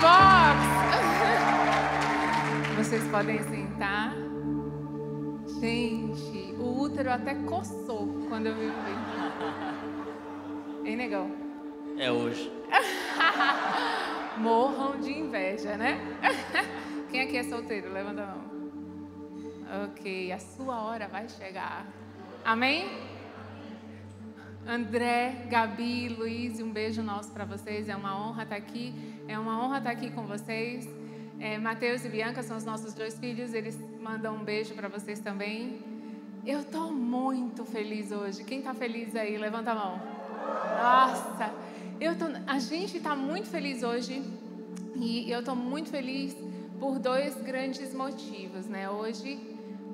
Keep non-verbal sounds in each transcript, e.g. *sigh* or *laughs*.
Box! *laughs* Vocês podem sentar. Gente, o útero até coçou quando eu vi o vídeo. Hein, negão? É hoje. *laughs* Morram de inveja, né? *laughs* Quem aqui é solteiro? Levanta a mão. Ok, a sua hora vai chegar. Amém? André, Gabi, Luiz, um beijo nosso para vocês. É uma honra estar aqui. É uma honra estar aqui com vocês. É, Mateus e Bianca são os nossos dois filhos. Eles mandam um beijo para vocês também. Eu estou muito feliz hoje. Quem está feliz aí? Levanta a mão. Nossa, eu tô, a gente está muito feliz hoje e eu estou muito feliz por dois grandes motivos, né? Hoje,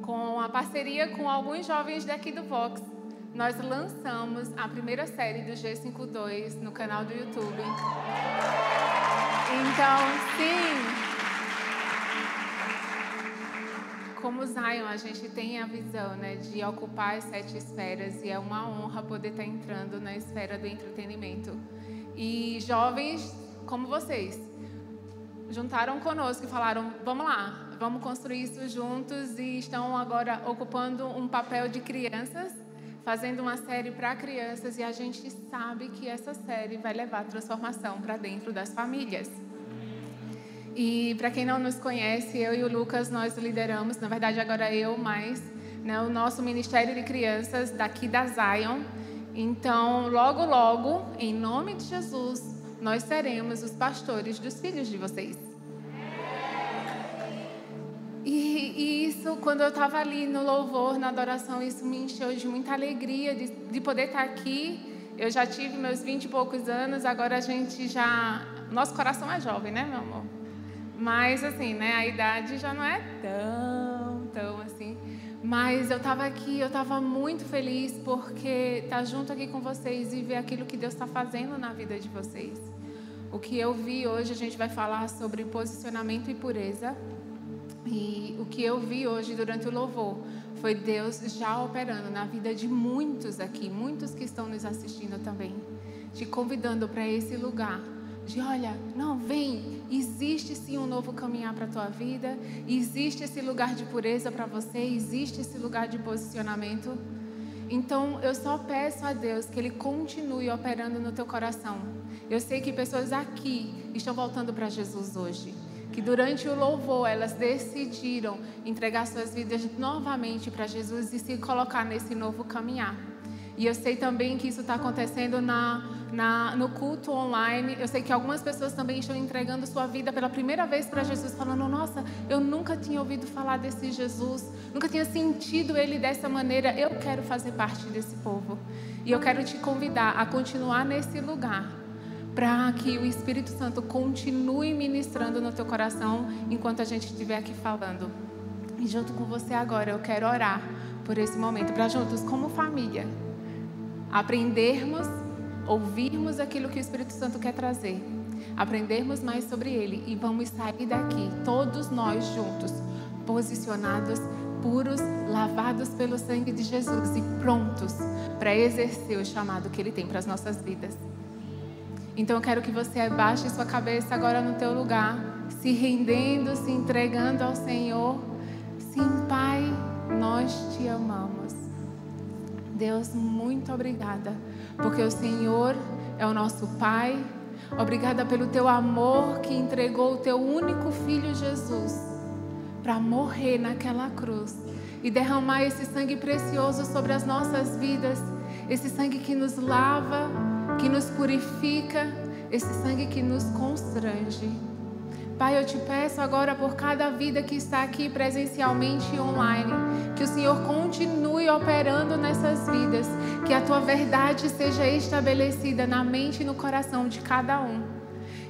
com a parceria com alguns jovens daqui do Vox, nós lançamos a primeira série do G52 no canal do YouTube. Então, sim, como Zion, a gente tem a visão né, de ocupar as sete esferas e é uma honra poder estar entrando na esfera do entretenimento. E jovens como vocês juntaram conosco e falaram: vamos lá, vamos construir isso juntos e estão agora ocupando um papel de crianças, fazendo uma série para crianças e a gente sabe que essa série vai levar transformação para dentro das famílias. E para quem não nos conhece, eu e o Lucas nós lideramos, na verdade agora eu mais, né, o nosso ministério de crianças daqui da Zion. Então, logo logo, em nome de Jesus, nós seremos os pastores dos filhos de vocês. E, e isso, quando eu estava ali no louvor, na adoração, isso me encheu de muita alegria de, de poder estar aqui. Eu já tive meus vinte e poucos anos, agora a gente já. Nosso coração é jovem, né, meu amor? Mas assim, né, a idade já não é tão, tão assim. Mas eu estava aqui, eu estava muito feliz porque estar tá junto aqui com vocês e ver aquilo que Deus está fazendo na vida de vocês. O que eu vi hoje, a gente vai falar sobre posicionamento e pureza. E o que eu vi hoje durante o louvor foi Deus já operando na vida de muitos aqui, muitos que estão nos assistindo também, te convidando para esse lugar de olha, não, vem, existe sim um novo caminhar para a tua vida, existe esse lugar de pureza para você, existe esse lugar de posicionamento. Então eu só peço a Deus que Ele continue operando no teu coração. Eu sei que pessoas aqui estão voltando para Jesus hoje. Que durante o louvor elas decidiram entregar suas vidas novamente para Jesus e se colocar nesse novo caminhar. E eu sei também que isso está acontecendo na, na, no culto online. Eu sei que algumas pessoas também estão entregando sua vida pela primeira vez para Jesus, falando: Nossa, eu nunca tinha ouvido falar desse Jesus, nunca tinha sentido ele dessa maneira. Eu quero fazer parte desse povo. E eu quero te convidar a continuar nesse lugar, para que o Espírito Santo continue ministrando no teu coração enquanto a gente estiver aqui falando. E junto com você agora, eu quero orar por esse momento, para juntos, como família aprendermos, ouvirmos aquilo que o Espírito Santo quer trazer, aprendermos mais sobre Ele e vamos sair daqui, todos nós juntos, posicionados, puros, lavados pelo sangue de Jesus e prontos para exercer o chamado que Ele tem para as nossas vidas. Então eu quero que você abaixe sua cabeça agora no teu lugar, se rendendo, se entregando ao Senhor. Sim, Pai, nós te amamos. Deus, muito obrigada, porque o Senhor é o nosso Pai. Obrigada pelo teu amor que entregou o teu único filho Jesus para morrer naquela cruz e derramar esse sangue precioso sobre as nossas vidas, esse sangue que nos lava, que nos purifica, esse sangue que nos constrange. Pai, eu te peço agora por cada vida que está aqui presencialmente e online, que o Senhor continue operando nessas vidas, que a tua verdade seja estabelecida na mente e no coração de cada um.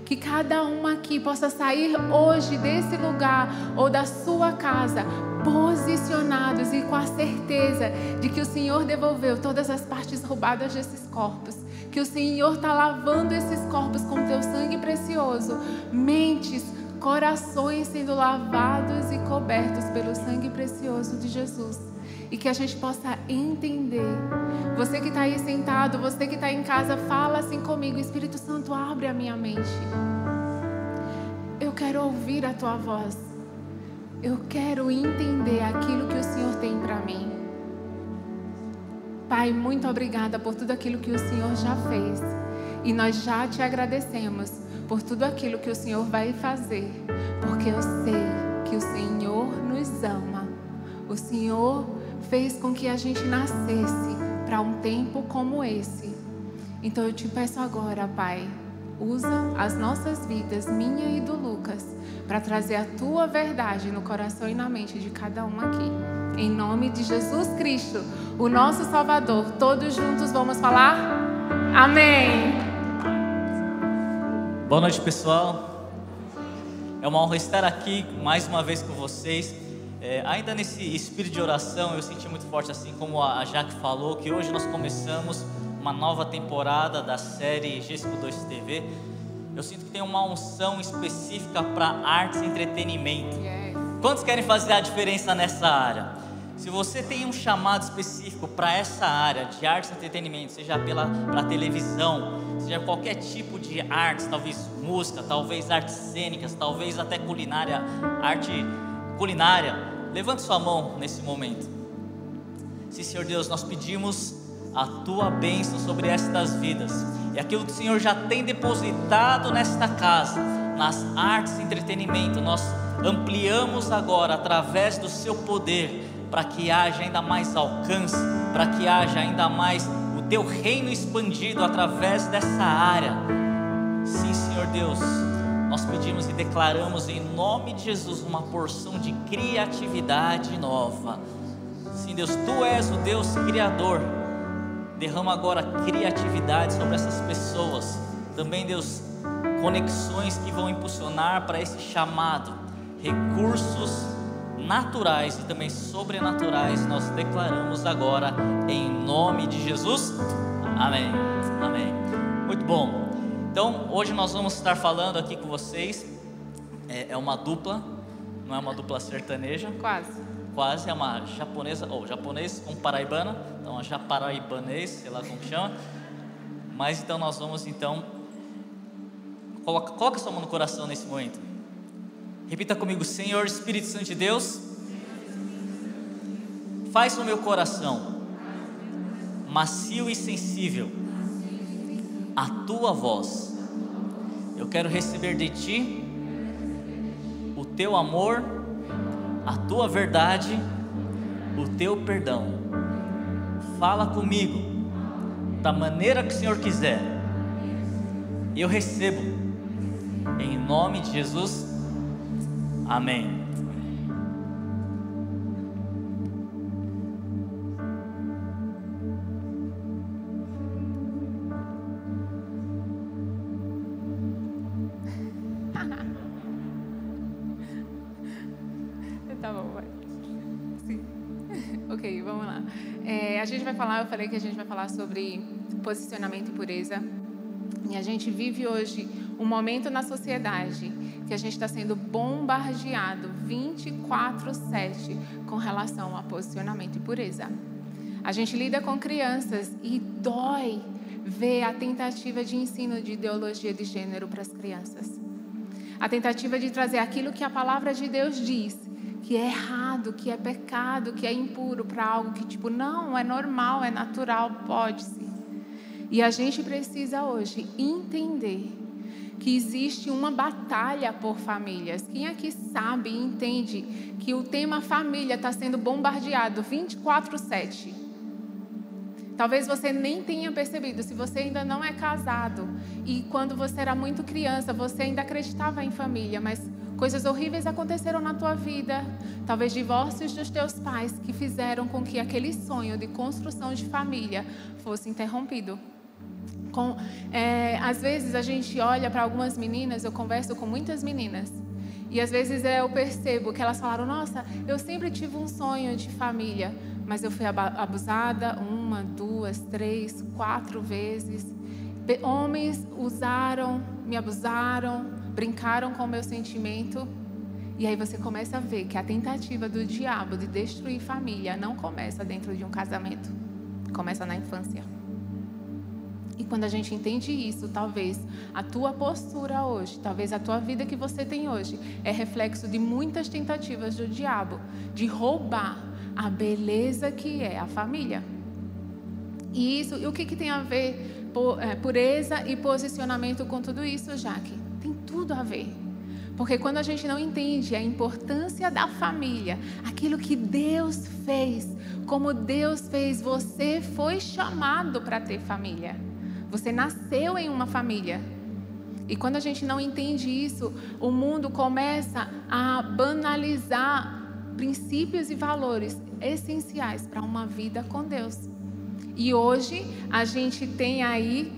Que cada um aqui possa sair hoje desse lugar ou da sua casa posicionados e com a certeza de que o Senhor devolveu todas as partes roubadas desses corpos, que o Senhor está lavando esses corpos com teu sangue precioso, mentes, corações sendo lavados e cobertos pelo sangue precioso de Jesus. E que a gente possa entender. Você que está aí sentado, você que está em casa, fala assim comigo: Espírito Santo, abre a minha mente. eu quero ouvir a tua voz. Eu quero entender aquilo que o Senhor tem para mim. Pai, muito obrigada por tudo aquilo que o Senhor já fez. E nós já te agradecemos por tudo aquilo que o Senhor vai fazer, porque eu sei que o Senhor nos ama. O Senhor fez com que a gente nascesse para um tempo como esse. Então eu te peço agora, Pai, usa as nossas vidas, minha e do Lucas, para trazer a tua verdade no coração e na mente de cada um aqui. Em nome de Jesus Cristo, o nosso Salvador, todos juntos vamos falar? Amém. Boa noite, pessoal. É uma honra estar aqui mais uma vez com vocês. É, ainda nesse espírito de oração, eu senti muito forte, assim como a Jaque falou, que hoje nós começamos uma nova temporada da série Gesco 2 TV. Eu sinto que tem uma unção específica para artes e entretenimento. Quantos querem fazer a diferença nessa área? Se você tem um chamado específico para essa área de artes e entretenimento, seja pela pra televisão, seja qualquer tipo de artes, talvez música, talvez artes cênicas, talvez até culinária, arte culinária, levante sua mão nesse momento. Sim, Senhor Deus, nós pedimos a tua bênção sobre estas vidas. E aquilo que o Senhor já tem depositado nesta casa, nas artes e entretenimento, nós ampliamos agora através do seu poder, para que haja ainda mais alcance, para que haja ainda mais o teu reino expandido através dessa área. Sim, Senhor Deus, nós pedimos e declaramos em nome de Jesus uma porção de criatividade nova. Sim, Deus, tu és o Deus criador Derrama agora criatividade sobre essas pessoas. Também, Deus, conexões que vão impulsionar para esse chamado, recursos naturais e também sobrenaturais, nós declaramos agora em nome de Jesus. Amém. Amém. Muito bom. Então, hoje nós vamos estar falando aqui com vocês. É, é uma dupla, não é uma dupla sertaneja. Quase quase é uma japonesa, ou japonês com paraibana, então a japaraibanês, sei lá como chama. Mas então nós vamos então coloca, coloca sua mão no coração nesse momento. Repita comigo, Senhor Espírito Santo de Deus, faz o meu coração macio e sensível a tua voz. Eu quero receber de ti o teu amor a tua verdade, o teu perdão. Fala comigo da maneira que o Senhor quiser. Eu recebo em nome de Jesus. Amém. falar, eu falei que a gente vai falar sobre posicionamento e pureza. E a gente vive hoje um momento na sociedade que a gente está sendo bombardeado 24/7 com relação a posicionamento e pureza. A gente lida com crianças e dói ver a tentativa de ensino de ideologia de gênero para as crianças. A tentativa de trazer aquilo que a palavra de Deus diz que é errado, que é pecado, que é impuro para algo que tipo não é normal, é natural, pode sim. E a gente precisa hoje entender que existe uma batalha por famílias. Quem aqui sabe e entende que o tema família está sendo bombardeado 24/7? Talvez você nem tenha percebido, se você ainda não é casado e quando você era muito criança, você ainda acreditava em família, mas Coisas horríveis aconteceram na tua vida, talvez divórcios dos teus pais que fizeram com que aquele sonho de construção de família fosse interrompido. Com, é, às vezes a gente olha para algumas meninas, eu converso com muitas meninas, e às vezes eu percebo que elas falaram: Nossa, eu sempre tive um sonho de família, mas eu fui abusada uma, duas, três, quatro vezes. Homens usaram, me abusaram, brincaram com o meu sentimento. E aí você começa a ver que a tentativa do diabo de destruir família não começa dentro de um casamento, começa na infância. E quando a gente entende isso, talvez a tua postura hoje, talvez a tua vida que você tem hoje, é reflexo de muitas tentativas do diabo de roubar a beleza que é a família. E isso, e o que, que tem a ver é, pureza e posicionamento com tudo isso, Jaque? Tem tudo a ver. Porque quando a gente não entende a importância da família, aquilo que Deus fez, como Deus fez, você foi chamado para ter família. Você nasceu em uma família. E quando a gente não entende isso, o mundo começa a banalizar princípios e valores essenciais para uma vida com Deus. E hoje a gente tem aí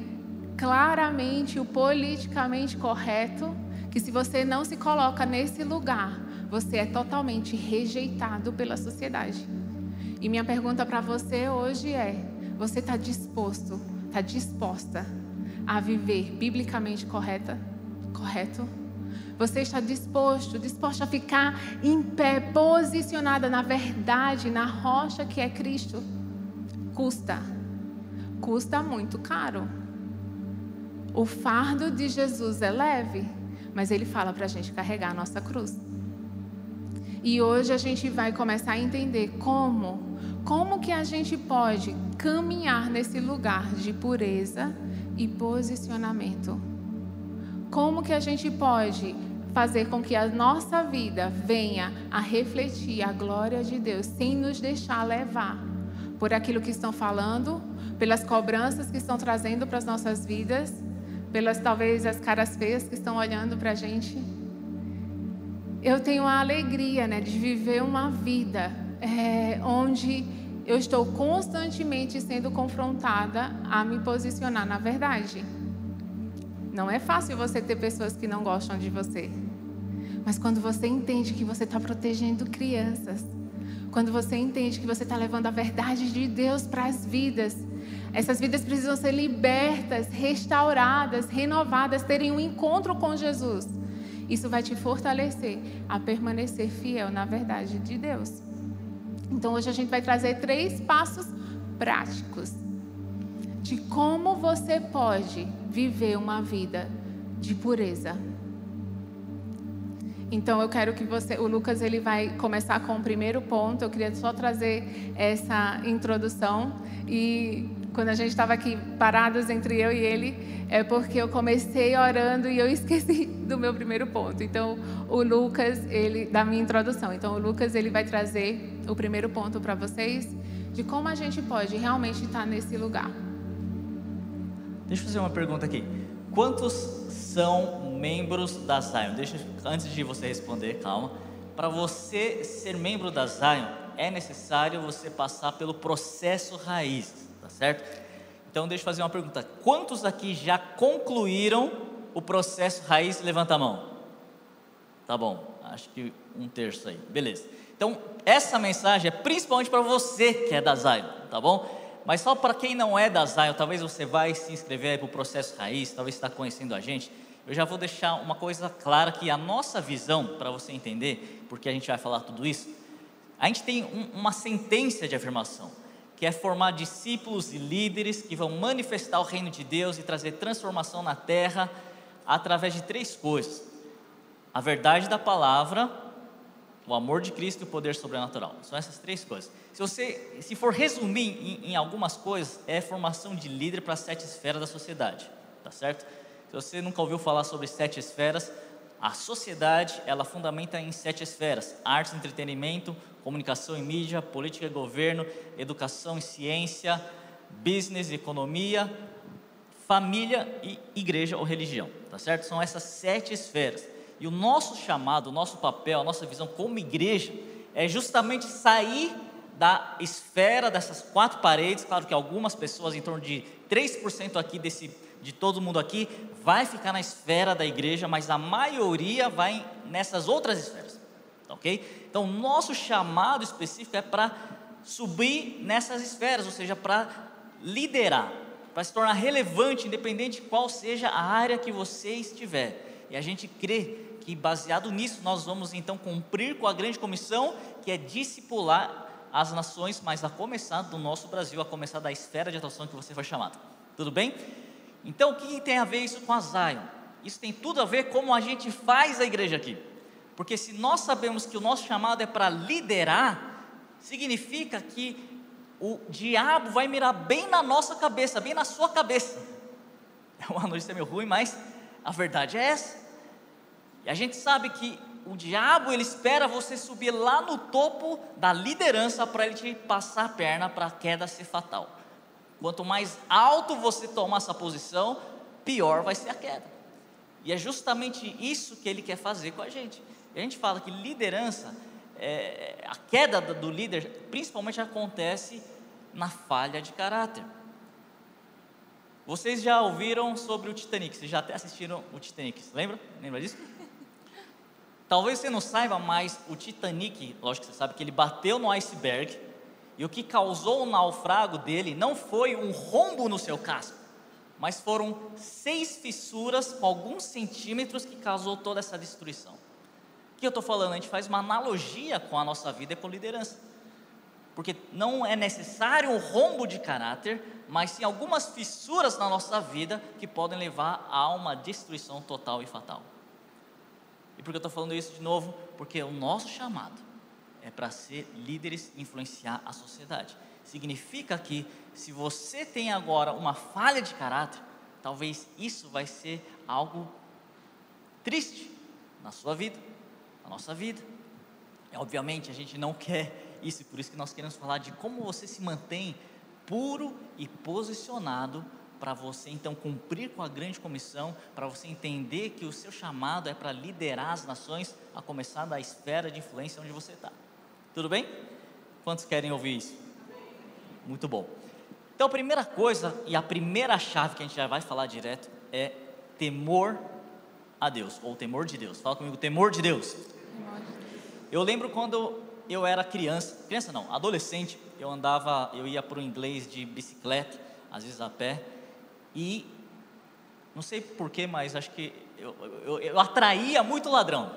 claramente o politicamente correto, que se você não se coloca nesse lugar, você é totalmente rejeitado pela sociedade. E minha pergunta para você hoje é: você está disposto está disposta a viver biblicamente correta, correto? Você está disposto, disposta a ficar em pé, posicionada na verdade, na rocha que é Cristo? Custa. Custa muito caro. O fardo de Jesus é leve, mas ele fala para a gente carregar a nossa cruz. E hoje a gente vai começar a entender como como que a gente pode caminhar nesse lugar de pureza e posicionamento? Como que a gente pode fazer com que a nossa vida venha a refletir a glória de Deus sem nos deixar levar por aquilo que estão falando, pelas cobranças que estão trazendo para as nossas vidas, pelas talvez as caras feias que estão olhando para a gente? Eu tenho a alegria né, de viver uma vida é, onde eu estou constantemente sendo confrontada a me posicionar na verdade. Não é fácil você ter pessoas que não gostam de você. Mas quando você entende que você está protegendo crianças, quando você entende que você está levando a verdade de Deus para as vidas, essas vidas precisam ser libertas, restauradas, renovadas, terem um encontro com Jesus. Isso vai te fortalecer a permanecer fiel na verdade de Deus. Então hoje a gente vai trazer três passos práticos de como você pode viver uma vida de pureza. Então eu quero que você, o Lucas ele vai começar com o primeiro ponto. Eu queria só trazer essa introdução e quando a gente estava aqui parados entre eu e ele, é porque eu comecei orando e eu *laughs* esqueci do meu primeiro ponto. Então, o Lucas, ele da minha introdução. Então, o Lucas ele vai trazer o primeiro ponto para vocês de como a gente pode realmente estar nesse lugar. Deixa eu fazer uma pergunta aqui. Quantos são membros da Zion? Deixa antes de você responder, calma. Para você ser membro da Zion, é necessário você passar pelo processo raiz, tá certo? Então deixa eu fazer uma pergunta. Quantos aqui já concluíram o processo raiz? Levanta a mão. Tá bom, acho que um terço aí. Beleza. Então, essa mensagem é principalmente para você que é da Zion, tá bom? Mas só para quem não é da Zion, talvez você vai se inscrever para o processo raiz, talvez está conhecendo a gente. Eu já vou deixar uma coisa clara que a nossa visão, para você entender, porque a gente vai falar tudo isso, a gente tem um, uma sentença de afirmação, que é formar discípulos e líderes que vão manifestar o reino de Deus e trazer transformação na terra através de três coisas: a verdade da palavra, o amor de Cristo e o poder sobrenatural. São essas três coisas. Se você, se for resumir em, em algumas coisas, é formação de líder para as sete esferas da sociedade, tá certo? Se você nunca ouviu falar sobre sete esferas, a sociedade ela fundamenta em sete esferas: artes, entretenimento, comunicação e mídia, política e governo, educação e ciência, business, economia, família e igreja ou religião, tá certo? São essas sete esferas. E o nosso chamado, o nosso papel, a nossa visão como igreja é justamente sair da esfera dessas quatro paredes. Claro que algumas pessoas, em torno de 3% aqui desse, de todo mundo aqui, vai ficar na esfera da igreja, mas a maioria vai nessas outras esferas. Tá ok? Então, nosso chamado específico é para subir nessas esferas, ou seja, para liderar, para se tornar relevante, independente de qual seja a área que você estiver. E a gente crê que baseado nisso nós vamos então cumprir com a grande comissão que é discipular as nações, mas a começar do nosso Brasil, a começar da esfera de atuação que você foi chamado. Tudo bem? Então, o que tem a ver isso com a Zion? Isso tem tudo a ver como a gente faz a igreja aqui. Porque se nós sabemos que o nosso chamado é para liderar, significa que o diabo vai mirar bem na nossa cabeça, bem na sua cabeça. *laughs* É uma notícia meio ruim, mas a verdade é essa. E a gente sabe que o diabo ele espera você subir lá no topo da liderança para ele te passar a perna para a queda ser fatal. Quanto mais alto você tomar essa posição, pior vai ser a queda. E é justamente isso que ele quer fazer com a gente. A gente fala que liderança, é, a queda do líder, principalmente acontece na falha de caráter. Vocês já ouviram sobre o Titanic? Vocês já até assistiram o Titanic? Lembra? Lembra disso? *laughs* Talvez você não saiba, mas o Titanic, lógico que você sabe que ele bateu no iceberg e o que causou o naufrago dele não foi um rombo no seu casco, mas foram seis fissuras com alguns centímetros que causou toda essa destruição. Que eu estou falando? A gente faz uma analogia com a nossa vida e com liderança. Porque não é necessário um rombo de caráter, mas sim algumas fissuras na nossa vida que podem levar a uma destruição total e fatal. E por que eu estou falando isso de novo? Porque o nosso chamado é para ser líderes e influenciar a sociedade. Significa que se você tem agora uma falha de caráter, talvez isso vai ser algo triste na sua vida, na nossa vida. E, obviamente a gente não quer isso, por isso que nós queremos falar de como você se mantém puro e posicionado para você então cumprir com a grande comissão, para você entender que o seu chamado é para liderar as nações, a começar da esfera de influência onde você está. Tudo bem? Quantos querem ouvir isso? Muito bom. Então, a primeira coisa e a primeira chave que a gente já vai falar direto é temor a Deus, ou temor de Deus. Fala comigo, temor de Deus. Eu lembro quando eu era criança, criança não, adolescente, eu andava, eu ia para o inglês de bicicleta, às vezes a pé, e não sei porquê, mas acho que eu, eu, eu, atraía muito ladrão.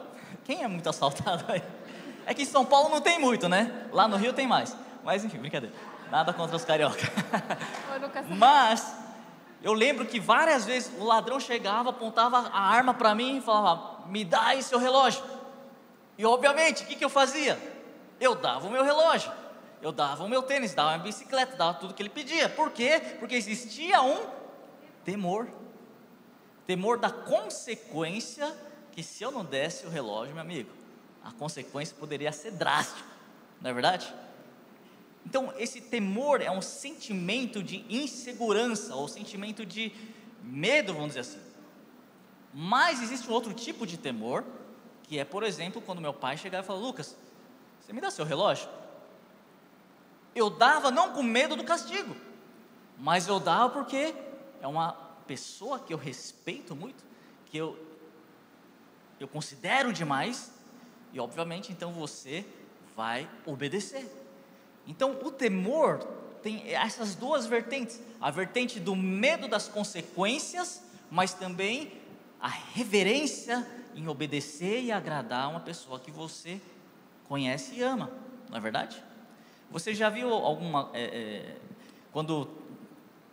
Quem é muito assaltado aí? É que em São Paulo não tem muito, né? Lá no Rio tem mais. Mas enfim, brincadeira. Nada contra os carioca. mas eu lembro que várias vezes o ladrão chegava, apontava a arma para mim e falava: Me dá aí seu relógio. E obviamente, o que, que eu fazia? Eu dava o meu relógio, eu dava o meu tênis, dava a minha bicicleta, dava tudo que ele pedia. Por quê? Porque existia um Temor. Temor da consequência que se eu não desse o relógio, meu amigo, a consequência poderia ser drástica, não é verdade? Então, esse temor é um sentimento de insegurança, ou sentimento de medo, vamos dizer assim. Mas existe um outro tipo de temor, que é, por exemplo, quando meu pai chegava e falava: Lucas, você me dá seu relógio? Eu dava não com medo do castigo, mas eu dava porque é uma pessoa que eu respeito muito, que eu, eu considero demais, e obviamente então você vai obedecer. Então o temor tem essas duas vertentes: a vertente do medo das consequências, mas também a reverência em obedecer e agradar uma pessoa que você conhece e ama, não é verdade? Você já viu alguma. É, é, quando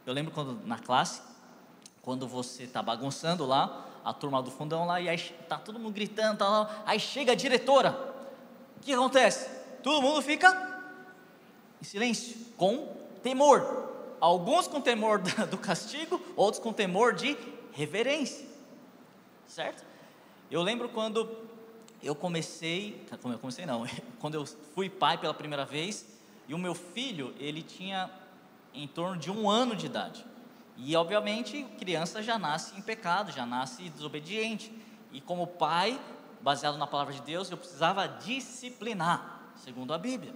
eu lembro quando na classe, quando você está bagunçando lá, a turma do fundão lá, e aí tá todo mundo gritando, tá lá, aí chega a diretora. O que acontece? Todo mundo fica em silêncio, com temor. Alguns com temor *laughs* do castigo, outros com temor de reverência. Certo? Eu lembro quando eu comecei, quando eu comecei não, *laughs* quando eu fui pai pela primeira vez, e o meu filho, ele tinha em torno de um ano de idade. E, obviamente, criança já nasce em pecado, já nasce desobediente. E, como pai, baseado na palavra de Deus, eu precisava disciplinar, segundo a Bíblia.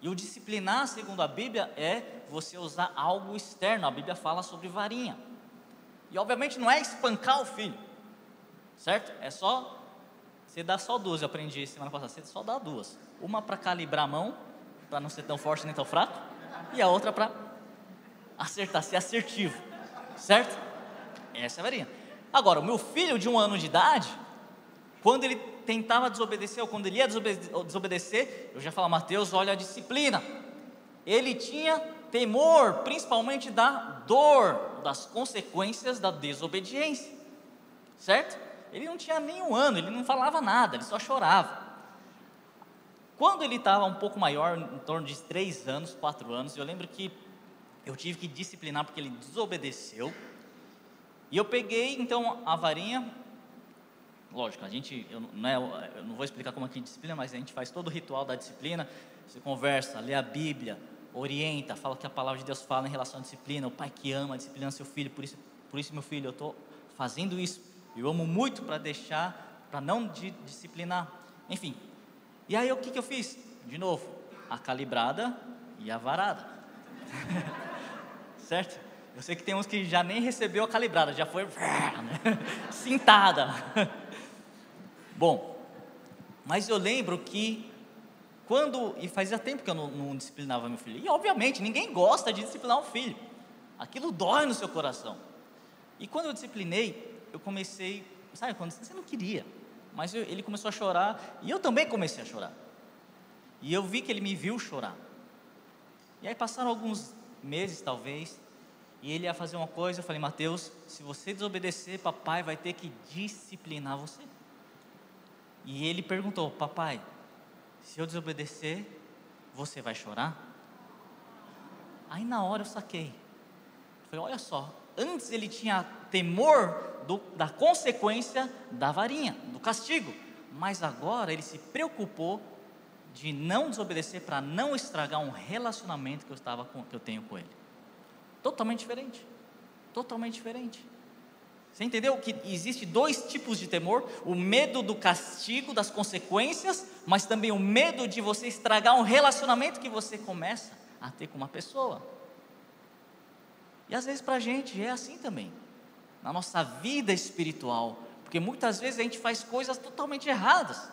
E o disciplinar, segundo a Bíblia, é você usar algo externo. A Bíblia fala sobre varinha. E, obviamente, não é espancar o filho, certo? É só. Você dá só duas, eu aprendi semana passada. Você só dá duas. Uma para calibrar a mão, para não ser tão forte nem tão fraco e a outra para acertar, ser assertivo, certo? Essa é a varinha. Agora, o meu filho de um ano de idade, quando ele tentava desobedecer, ou quando ele ia desobedecer, eu já falava, Mateus, olha a disciplina. Ele tinha temor, principalmente da dor, das consequências da desobediência, certo? Ele não tinha nem um ano, ele não falava nada, ele só chorava. Quando ele estava um pouco maior, em torno de três anos, quatro anos, eu lembro que eu tive que disciplinar porque ele desobedeceu. E eu peguei então a varinha, lógico, a gente, eu não, é, eu não vou explicar como aqui disciplina, mas a gente faz todo o ritual da disciplina. Você conversa, lê a Bíblia, orienta, fala que a palavra de Deus fala em relação à disciplina, o pai que ama, disciplina seu filho, por isso, por isso meu filho, eu estou fazendo isso. Eu amo muito para deixar, para não disciplinar. Enfim, e aí o que, que eu fiz? De novo, a calibrada e a varada. *laughs* certo? Eu sei que tem uns que já nem recebeu a calibrada, já foi né? *laughs* cintada. *laughs* Bom, mas eu lembro que quando, e fazia tempo que eu não, não, disciplinava meu filho, e obviamente ninguém gosta de disciplinar um filho, aquilo dói no seu coração. E quando eu disciplinei, eu comecei, sabe, quando você não queria, mas eu, ele começou a chorar e eu também comecei a chorar. E eu vi que ele me viu chorar. E aí passaram alguns meses, talvez, e ele ia fazer uma coisa. Eu falei, Mateus, se você desobedecer, papai vai ter que disciplinar você. E ele perguntou, papai, se eu desobedecer, você vai chorar? Aí na hora eu saquei. Eu falei, olha só, antes ele tinha temor do, da consequência da varinha, do castigo. Mas agora ele se preocupou de não desobedecer para não estragar um relacionamento que eu, estava com, que eu tenho com ele. Totalmente diferente. Totalmente diferente. Você entendeu que existe dois tipos de temor: o medo do castigo, das consequências, mas também o medo de você estragar um relacionamento que você começa a ter com uma pessoa. E às vezes para a gente é assim também na nossa vida espiritual, porque muitas vezes a gente faz coisas totalmente erradas,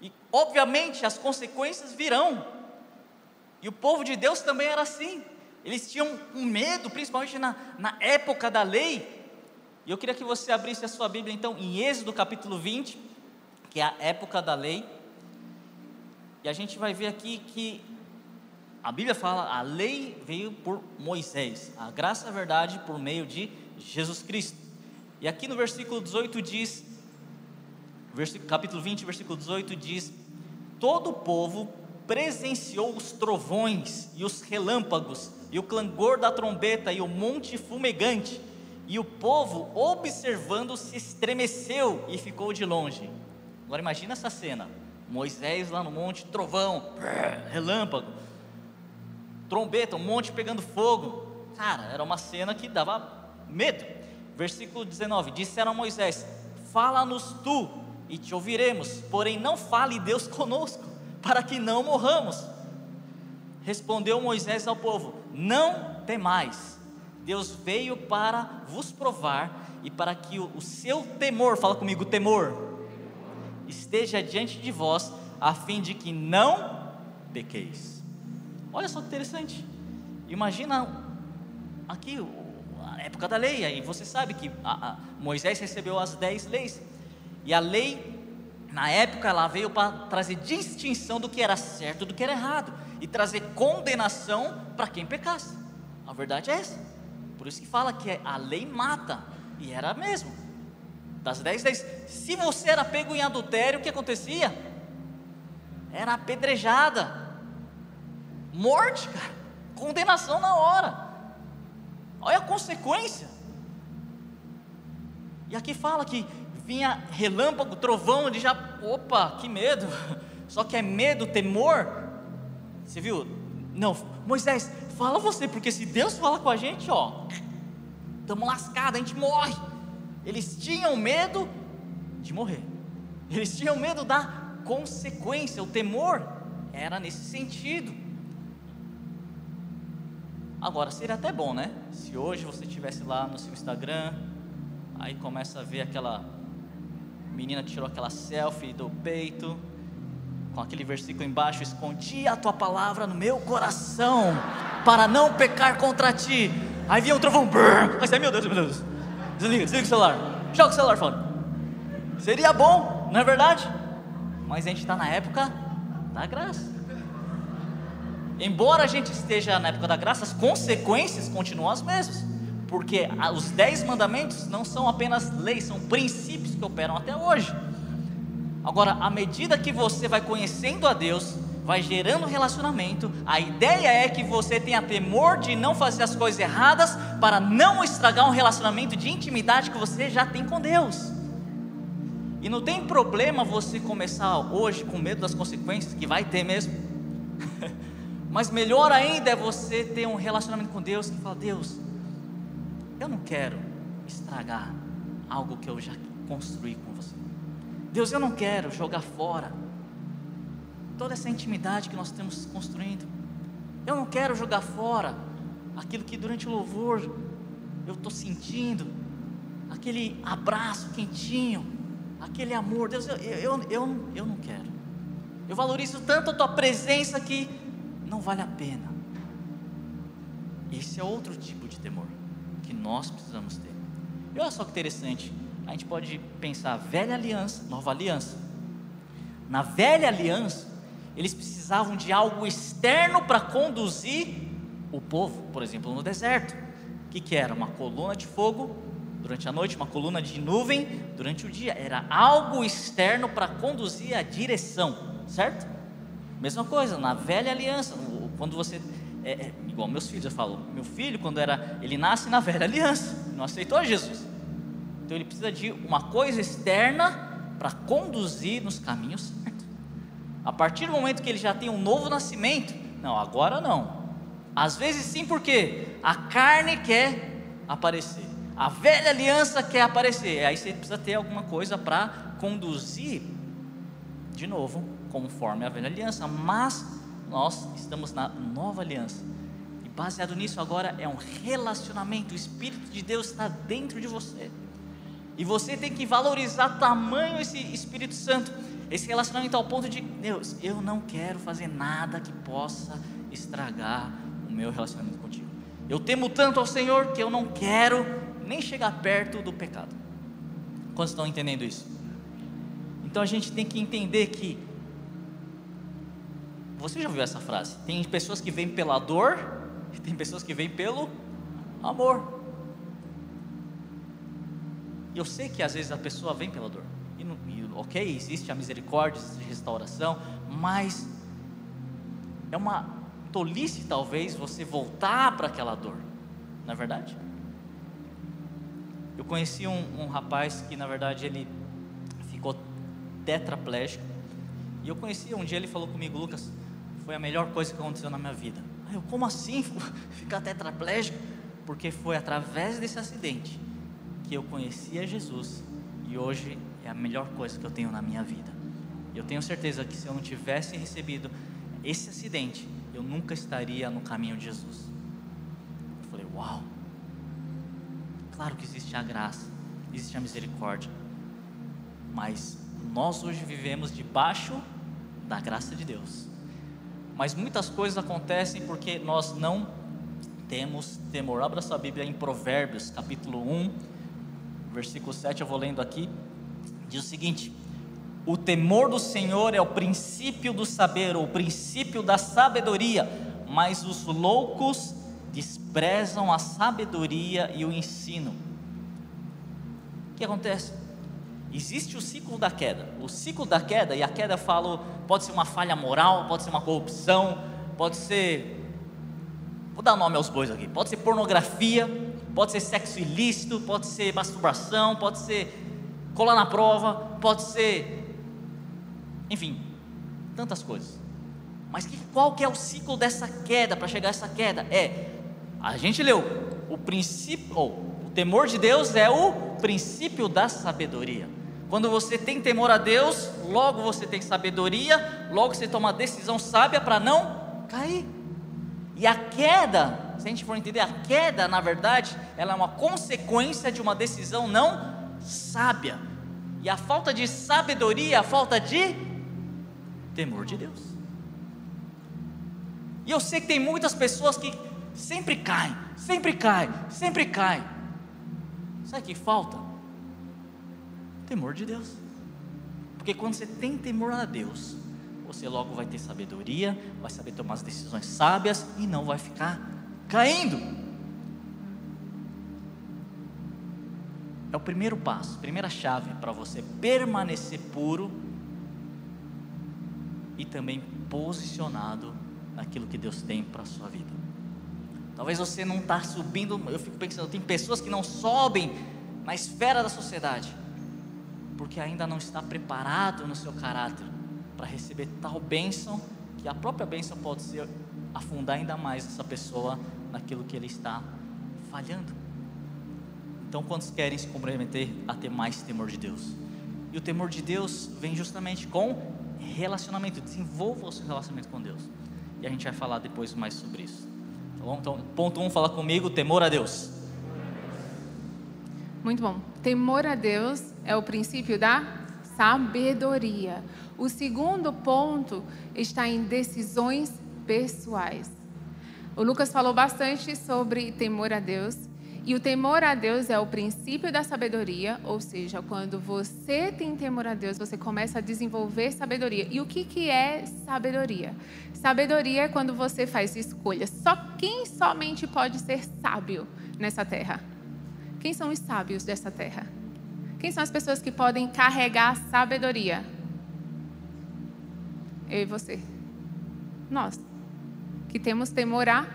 e obviamente as consequências virão, e o povo de Deus também era assim, eles tinham um medo, principalmente na, na época da lei, e eu queria que você abrisse a sua Bíblia então em Êxodo capítulo 20, que é a época da lei, e a gente vai ver aqui que a Bíblia fala, a lei veio por Moisés, a graça e a verdade por meio de Jesus Cristo. E aqui no versículo 18 diz, capítulo 20, versículo 18 diz: Todo o povo presenciou os trovões e os relâmpagos, e o clangor da trombeta e o monte fumegante, e o povo, observando, se estremeceu e ficou de longe. Agora imagina essa cena: Moisés lá no monte, trovão, relâmpago, trombeta, um monte pegando fogo. Cara, era uma cena que dava medo. Versículo 19: Disseram a Moisés: Fala-nos tu e te ouviremos, porém não fale Deus conosco, para que não morramos. Respondeu Moisés ao povo: Não temais, Deus veio para vos provar e para que o, seu temor, fala comigo, temor, esteja diante de vós, a fim de que não pequeis. Olha só que interessante. Imagina aqui época da lei, aí você sabe que a, a Moisés recebeu as dez leis, e a lei, na época, ela veio para trazer distinção do que era certo do que era errado, e trazer condenação para quem pecasse. A verdade é essa. Por isso que fala que a lei mata, e era mesmo. Das dez leis, se você era pego em adultério, o que acontecia? Era apedrejada, morte, cara, condenação na hora. Olha a consequência. E aqui fala que vinha relâmpago, trovão, ele já, opa, que medo. *laughs* Só que é medo, temor. Você viu? Não, Moisés, fala você, porque se Deus fala com a gente, ó, estamos lascados, a gente morre. Eles tinham medo de morrer. Eles tinham medo da consequência, o temor era nesse sentido. Agora, seria até bom, né? Se hoje você estivesse lá no seu Instagram, aí começa a ver aquela menina que tirou aquela selfie do peito, com aquele versículo embaixo: Escondi a tua palavra no meu coração, para não pecar contra ti. Aí vinha o trovão, brrr, aí você, meu Deus, meu Deus, desliga, desliga o celular, joga o celular fora. Seria bom, não é verdade? Mas a gente está na época da graça. Embora a gente esteja na época da graça, as consequências continuam as mesmas. Porque os dez mandamentos não são apenas leis, são princípios que operam até hoje. Agora, à medida que você vai conhecendo a Deus, vai gerando relacionamento, a ideia é que você tenha temor de não fazer as coisas erradas para não estragar um relacionamento de intimidade que você já tem com Deus. E não tem problema você começar hoje com medo das consequências, que vai ter mesmo. Mas melhor ainda é você ter um relacionamento com Deus que fala: Deus, eu não quero estragar algo que eu já construí com você. Deus, eu não quero jogar fora toda essa intimidade que nós temos construindo. Eu não quero jogar fora aquilo que durante o louvor eu estou sentindo, aquele abraço quentinho, aquele amor. Deus, eu, eu, eu, eu não quero. Eu valorizo tanto a tua presença que não vale a pena. Esse é outro tipo de temor que nós precisamos ter. E olha só que interessante, a gente pode pensar velha aliança, nova aliança. Na velha aliança, eles precisavam de algo externo para conduzir o povo, por exemplo, no deserto. O que, que era? Uma coluna de fogo durante a noite, uma coluna de nuvem durante o dia. Era algo externo para conduzir a direção, certo? Mesma coisa, na velha aliança, quando você é, é, igual meus filhos, eu falo, meu filho, quando era, ele nasce na velha aliança, não aceitou Jesus. Então ele precisa de uma coisa externa para conduzir nos caminhos certos. A partir do momento que ele já tem um novo nascimento, não, agora não. Às vezes sim, porque a carne quer aparecer, a velha aliança quer aparecer. Aí você precisa ter alguma coisa para conduzir de novo, conforme a velha aliança. Mas nós estamos na nova aliança. E baseado nisso, agora é um relacionamento. O Espírito de Deus está dentro de você. E você tem que valorizar tamanho esse Espírito Santo. Esse relacionamento ao ponto de, Deus, eu não quero fazer nada que possa estragar o meu relacionamento contigo. Eu temo tanto ao Senhor que eu não quero nem chegar perto do pecado. Quantos estão entendendo isso? Então a gente tem que entender que você já ouviu essa frase? Tem pessoas que vêm pela dor e tem pessoas que vêm pelo amor. Eu sei que às vezes a pessoa vem pela dor. E, e, ok, existe a misericórdia, existe a restauração, mas é uma tolice talvez você voltar para aquela dor, não é verdade? Eu conheci um, um rapaz que na verdade ele ficou tetraplégico. E eu conheci, um dia ele falou comigo, Lucas, foi a melhor coisa que aconteceu na minha vida. Eu, como assim? *laughs* Ficar tetraplégico? Porque foi através desse acidente que eu conheci a Jesus e hoje é a melhor coisa que eu tenho na minha vida. Eu tenho certeza que se eu não tivesse recebido esse acidente, eu nunca estaria no caminho de Jesus. Eu falei, uau! Claro que existe a graça, existe a misericórdia, mas nós hoje vivemos debaixo da graça de Deus. Mas muitas coisas acontecem porque nós não temos temor. Abra sua Bíblia em Provérbios, capítulo 1, versículo 7, eu vou lendo aqui. Diz o seguinte: O temor do Senhor é o princípio do saber, ou o princípio da sabedoria, mas os loucos desprezam a sabedoria e o ensino. O que acontece? Existe o ciclo da queda. O ciclo da queda, e a queda falo, pode ser uma falha moral, pode ser uma corrupção, pode ser. Vou dar nome aos bois aqui. Pode ser pornografia, pode ser sexo ilícito, pode ser masturbação, pode ser colar na prova, pode ser. Enfim, tantas coisas. Mas que, qual que é o ciclo dessa queda para chegar a essa queda? É, a gente leu, o princípio, o temor de Deus é o princípio da sabedoria. Quando você tem temor a Deus, logo você tem sabedoria, logo você toma decisão sábia para não cair. E a queda, se a gente for entender, a queda, na verdade, ela é uma consequência de uma decisão não sábia. E a falta de sabedoria a falta de temor de Deus. E eu sei que tem muitas pessoas que sempre caem, sempre caem, sempre caem. Sabe o que falta? Temor de Deus. Porque quando você tem temor a Deus, você logo vai ter sabedoria, vai saber tomar as decisões sábias e não vai ficar caindo. é o primeiro passo, primeira chave para você permanecer puro e também posicionado naquilo que Deus tem para a sua vida. Talvez você não está subindo, eu fico pensando, tem pessoas que não sobem na esfera da sociedade, porque ainda não está preparado no seu caráter para receber tal bênção, que a própria bênção pode ser afundar ainda mais essa pessoa naquilo que ele está falhando. Então, quantos querem se comprometer a ter mais temor de Deus? E o temor de Deus vem justamente com relacionamento. Desenvolva o seu relacionamento com Deus. E a gente vai falar depois mais sobre isso. Tá bom? Então, ponto um, fala comigo: temor a Deus. Muito bom. Temor a Deus é o princípio da sabedoria. O segundo ponto está em decisões pessoais. O Lucas falou bastante sobre temor a Deus e o temor a Deus é o princípio da sabedoria, ou seja, quando você tem temor a Deus, você começa a desenvolver sabedoria. E o que, que é sabedoria? Sabedoria é quando você faz escolhas. Só quem somente pode ser sábio nessa terra? Quem são os sábios dessa terra? Quem são as pessoas que podem carregar sabedoria? Eu e você. Nós, que temos temor a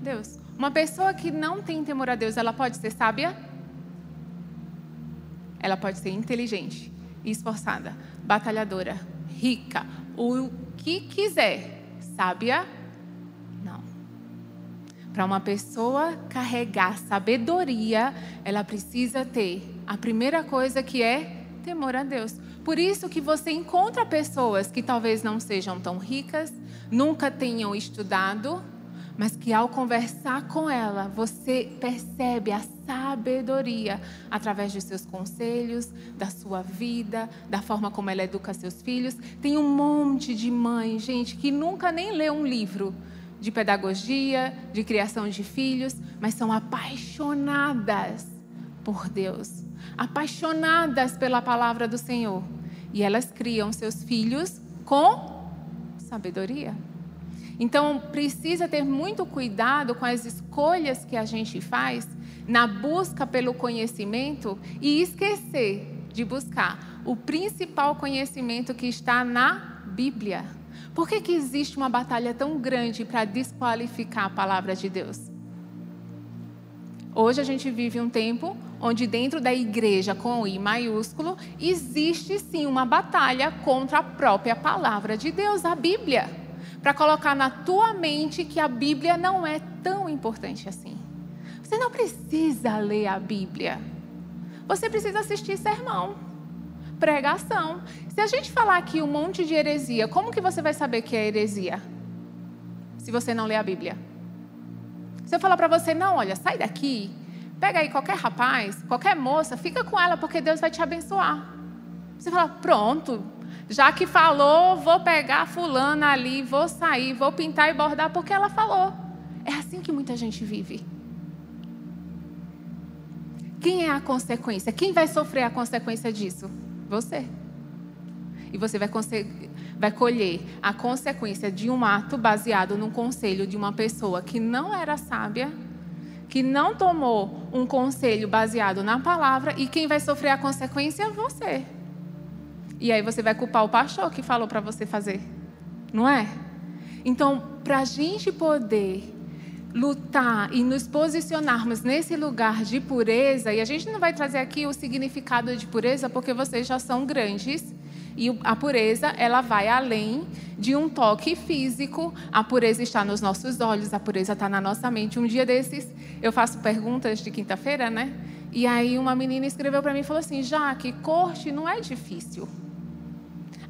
Deus. Uma pessoa que não tem temor a Deus, ela pode ser sábia? Ela pode ser inteligente, esforçada, batalhadora, rica, o que quiser. Sábia? Não. Para uma pessoa carregar sabedoria, ela precisa ter a primeira coisa que é temor a Deus. Por isso que você encontra pessoas que talvez não sejam tão ricas, nunca tenham estudado, mas que ao conversar com ela, você percebe a sabedoria através dos seus conselhos, da sua vida, da forma como ela educa seus filhos. Tem um monte de mãe, gente, que nunca nem lê um livro de pedagogia, de criação de filhos, mas são apaixonadas por Deus, apaixonadas pela palavra do Senhor. E elas criam seus filhos com sabedoria. Então, precisa ter muito cuidado com as escolhas que a gente faz na busca pelo conhecimento e esquecer de buscar o principal conhecimento que está na Bíblia. Por que, que existe uma batalha tão grande para desqualificar a palavra de Deus? Hoje a gente vive um tempo onde, dentro da igreja, com I maiúsculo, existe sim uma batalha contra a própria palavra de Deus, a Bíblia para colocar na tua mente que a Bíblia não é tão importante assim. Você não precisa ler a Bíblia. Você precisa assistir sermão, pregação. Se a gente falar aqui um monte de heresia, como que você vai saber que é heresia? Se você não lê a Bíblia. Se eu falar para você, não, olha, sai daqui, pega aí qualquer rapaz, qualquer moça, fica com ela porque Deus vai te abençoar. Você fala, pronto, já que falou, vou pegar fulana ali, vou sair, vou pintar e bordar porque ela falou. É assim que muita gente vive. Quem é a consequência? Quem vai sofrer a consequência disso? Você. E você vai, vai colher a consequência de um ato baseado num conselho de uma pessoa que não era sábia, que não tomou um conselho baseado na palavra, e quem vai sofrer a consequência é você. E aí você vai culpar o pastor que falou para você fazer, não é? Então, para a gente poder lutar e nos posicionarmos nesse lugar de pureza, e a gente não vai trazer aqui o significado de pureza porque vocês já são grandes. E a pureza, ela vai além de um toque físico. A pureza está nos nossos olhos, a pureza está na nossa mente. Um dia desses, eu faço perguntas de quinta-feira, né? E aí uma menina escreveu para mim e falou assim: Jaque, corte não é difícil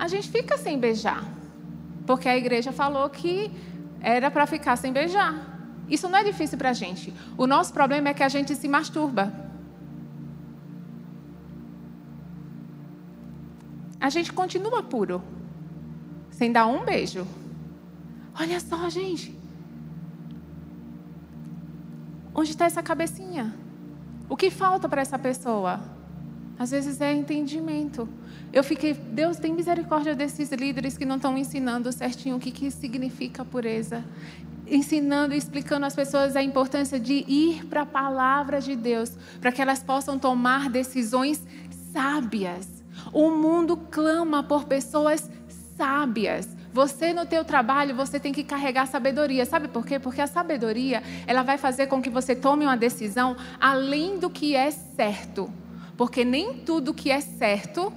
a gente fica sem beijar. Porque a igreja falou que era para ficar sem beijar. Isso não é difícil para a gente. O nosso problema é que a gente se masturba. A gente continua puro, sem dar um beijo. Olha só, gente. Onde está essa cabecinha? O que falta para essa pessoa? Às vezes é entendimento. Eu fiquei, Deus tem misericórdia desses líderes que não estão ensinando certinho o que, que significa pureza. ensinando e explicando às pessoas a importância de ir para a palavra de Deus, para que elas possam tomar decisões sábias. O mundo clama por pessoas sábias. Você no teu trabalho, você tem que carregar sabedoria. Sabe por quê? Porque a sabedoria, ela vai fazer com que você tome uma decisão além do que é certo. Porque nem tudo que é certo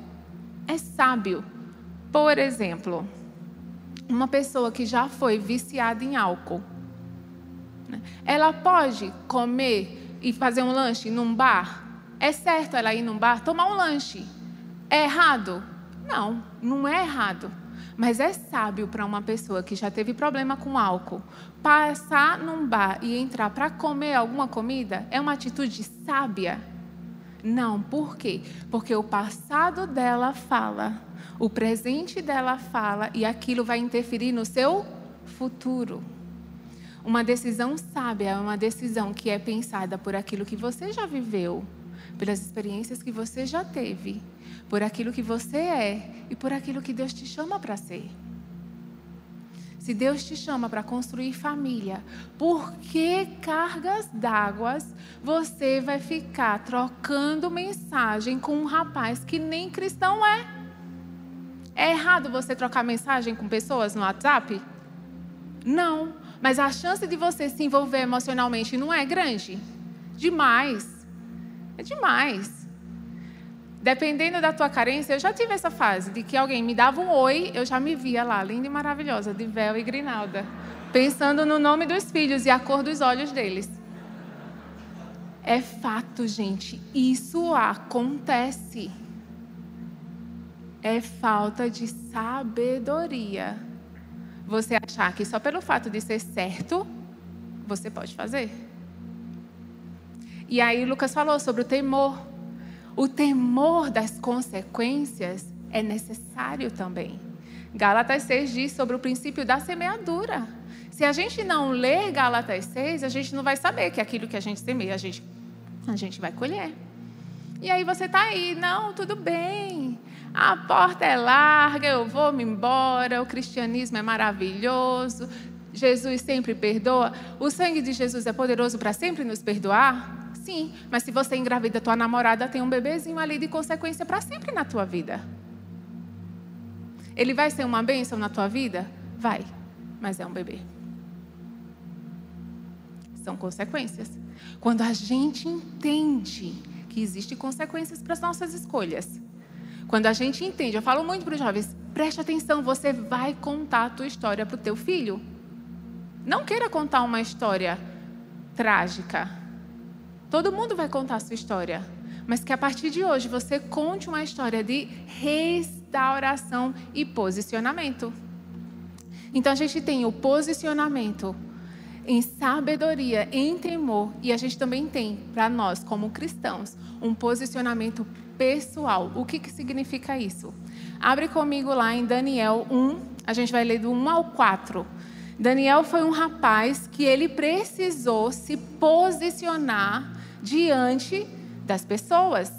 é sábio. Por exemplo, uma pessoa que já foi viciada em álcool, né? ela pode comer e fazer um lanche num bar? É certo ela ir num bar tomar um lanche? É errado? Não, não é errado. Mas é sábio para uma pessoa que já teve problema com álcool passar num bar e entrar para comer alguma comida? É uma atitude sábia? Não, por quê? Porque o passado dela fala, o presente dela fala e aquilo vai interferir no seu futuro. Uma decisão sábia é uma decisão que é pensada por aquilo que você já viveu, pelas experiências que você já teve por aquilo que você é e por aquilo que Deus te chama para ser. Se Deus te chama para construir família, por que cargas d'água você vai ficar trocando mensagem com um rapaz que nem cristão é? É errado você trocar mensagem com pessoas no WhatsApp? Não, mas a chance de você se envolver emocionalmente não é grande? Demais. É demais. Dependendo da tua carência, eu já tive essa fase de que alguém me dava um oi, eu já me via lá, linda e maravilhosa, de véu e grinalda, pensando no nome dos filhos e a cor dos olhos deles. É fato, gente, isso acontece. É falta de sabedoria. Você achar que só pelo fato de ser certo, você pode fazer. E aí Lucas falou sobre o temor. O temor das consequências é necessário também. Gálatas 6 diz sobre o princípio da semeadura. Se a gente não ler Gálatas 6, a gente não vai saber que aquilo que a gente semeia, a gente, a gente vai colher. E aí você está aí, não, tudo bem. A porta é larga, eu vou me embora, o cristianismo é maravilhoso, Jesus sempre perdoa. O sangue de Jesus é poderoso para sempre nos perdoar? Sim, mas se você engravida tua namorada, tem um bebezinho ali de consequência para sempre na tua vida. Ele vai ser uma bênção na tua vida? Vai, mas é um bebê. São consequências. Quando a gente entende que existem consequências para as nossas escolhas. Quando a gente entende, eu falo muito para os jovens, preste atenção, você vai contar a tua história para o teu filho. Não queira contar uma história trágica. Todo mundo vai contar a sua história, mas que a partir de hoje você conte uma história de restauração e posicionamento. Então a gente tem o posicionamento em sabedoria, em temor, e a gente também tem, para nós como cristãos, um posicionamento pessoal. O que, que significa isso? Abre comigo lá em Daniel 1, a gente vai ler do 1 ao 4. Daniel foi um rapaz que ele precisou se posicionar diante das pessoas.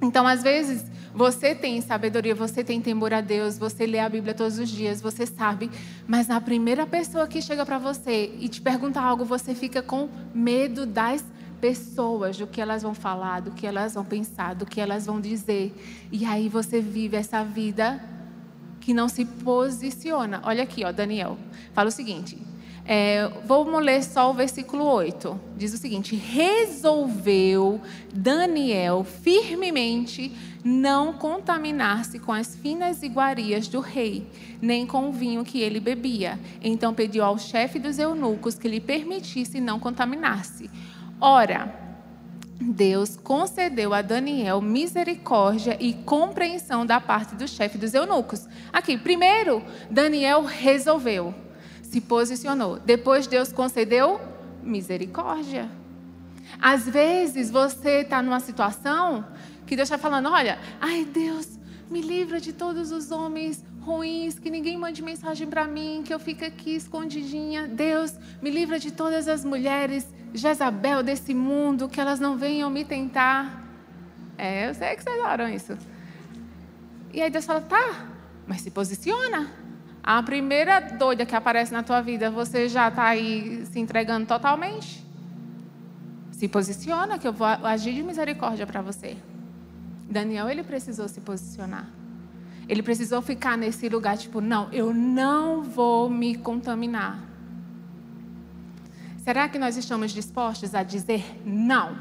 Então, às vezes, você tem sabedoria, você tem temor a Deus, você lê a Bíblia todos os dias, você sabe, mas a primeira pessoa que chega para você e te pergunta algo, você fica com medo das pessoas, do que elas vão falar, do que elas vão pensar, do que elas vão dizer. E aí você vive essa vida que não se posiciona. Olha aqui, ó, Daniel. Fala o seguinte: é, vamos ler só o versículo 8. Diz o seguinte: Resolveu Daniel firmemente não contaminar-se com as finas iguarias do rei, nem com o vinho que ele bebia. Então pediu ao chefe dos eunucos que lhe permitisse não contaminar-se. Ora, Deus concedeu a Daniel misericórdia e compreensão da parte do chefe dos eunucos. Aqui, primeiro, Daniel resolveu se posicionou. Depois Deus concedeu misericórdia. Às vezes você está numa situação que Deus está falando: olha, ai Deus, me livra de todos os homens ruins, que ninguém mande mensagem para mim, que eu fique aqui escondidinha. Deus, me livra de todas as mulheres Jezabel desse mundo, que elas não venham me tentar. É, eu sei que vocês oram isso. E aí Deus fala: tá, mas se posiciona. A primeira doida que aparece na tua vida, você já está aí se entregando totalmente? Se posiciona, que eu vou agir de misericórdia para você. Daniel, ele precisou se posicionar. Ele precisou ficar nesse lugar, tipo, não, eu não vou me contaminar. Será que nós estamos dispostos a dizer não?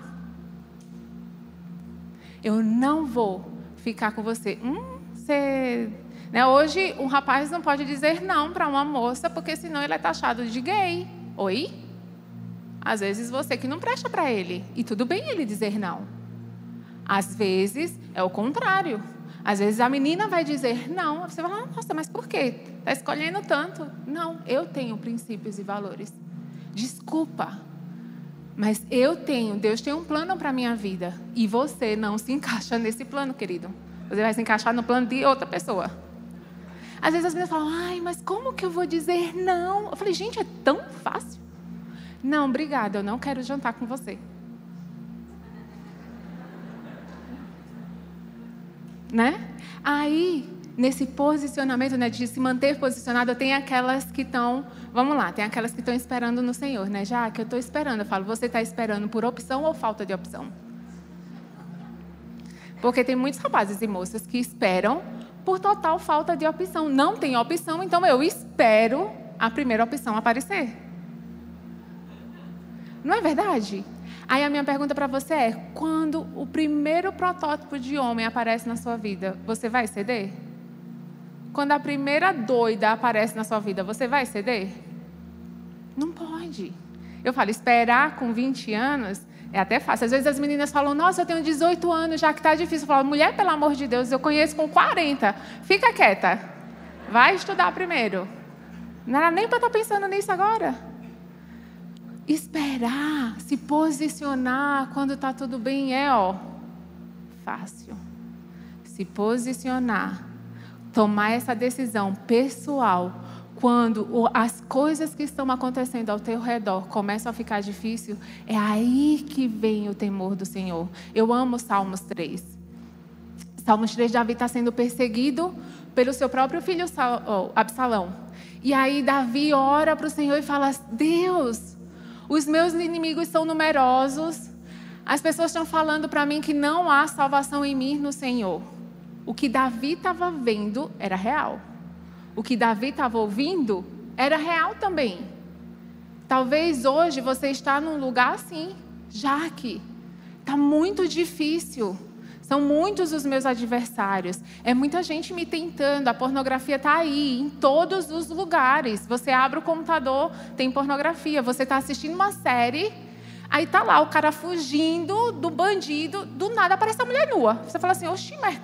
Eu não vou ficar com você. Hum, você né? Hoje, um rapaz não pode dizer não para uma moça, porque senão ele é taxado de gay. Oi? Às vezes você que não presta para ele. E tudo bem ele dizer não. Às vezes é o contrário. Às vezes a menina vai dizer não. Você vai falar, nossa, mas por quê? Está escolhendo tanto. Não, eu tenho princípios e valores. Desculpa. Mas eu tenho, Deus tem um plano para a minha vida. E você não se encaixa nesse plano, querido. Você vai se encaixar no plano de outra pessoa. Às vezes as meninas falam, ai, mas como que eu vou dizer não? Eu falei, gente, é tão fácil. Não, obrigada, eu não quero jantar com você. Né? Aí, nesse posicionamento, né, de se manter posicionado, tem aquelas que estão, vamos lá, tem aquelas que estão esperando no Senhor, né? Já que eu estou esperando, eu falo, você está esperando por opção ou falta de opção? Porque tem muitos rapazes e moças que esperam por total falta de opção. Não tem opção, então eu espero a primeira opção aparecer. Não é verdade? Aí a minha pergunta para você é: quando o primeiro protótipo de homem aparece na sua vida, você vai ceder? Quando a primeira doida aparece na sua vida, você vai ceder? Não pode. Eu falo, esperar com 20 anos é até fácil. Às vezes as meninas falam, nossa, eu tenho 18 anos, já que está difícil. Eu falo, mulher, pelo amor de Deus, eu conheço com 40. Fica quieta. Vai estudar primeiro. Não era nem para estar tá pensando nisso agora. Esperar, se posicionar quando está tudo bem é, ó, fácil. Se posicionar, tomar essa decisão pessoal quando as coisas que estão acontecendo ao teu redor começam a ficar difícil, é aí que vem o temor do Senhor. Eu amo Salmos 3. Salmos 3, Davi está sendo perseguido pelo seu próprio filho Absalão. E aí Davi ora para o Senhor e fala: Deus, os meus inimigos são numerosos. As pessoas estão falando para mim que não há salvação em mim no Senhor. O que Davi estava vendo era real o que Davi estava ouvindo era real também. Talvez hoje você está num lugar assim, já que está muito difícil. São muitos os meus adversários. É muita gente me tentando. A pornografia está aí, em todos os lugares. Você abre o computador, tem pornografia. Você está assistindo uma série, aí está lá o cara fugindo do bandido. Do nada aparece a mulher nua. Você fala assim: Oxi, mas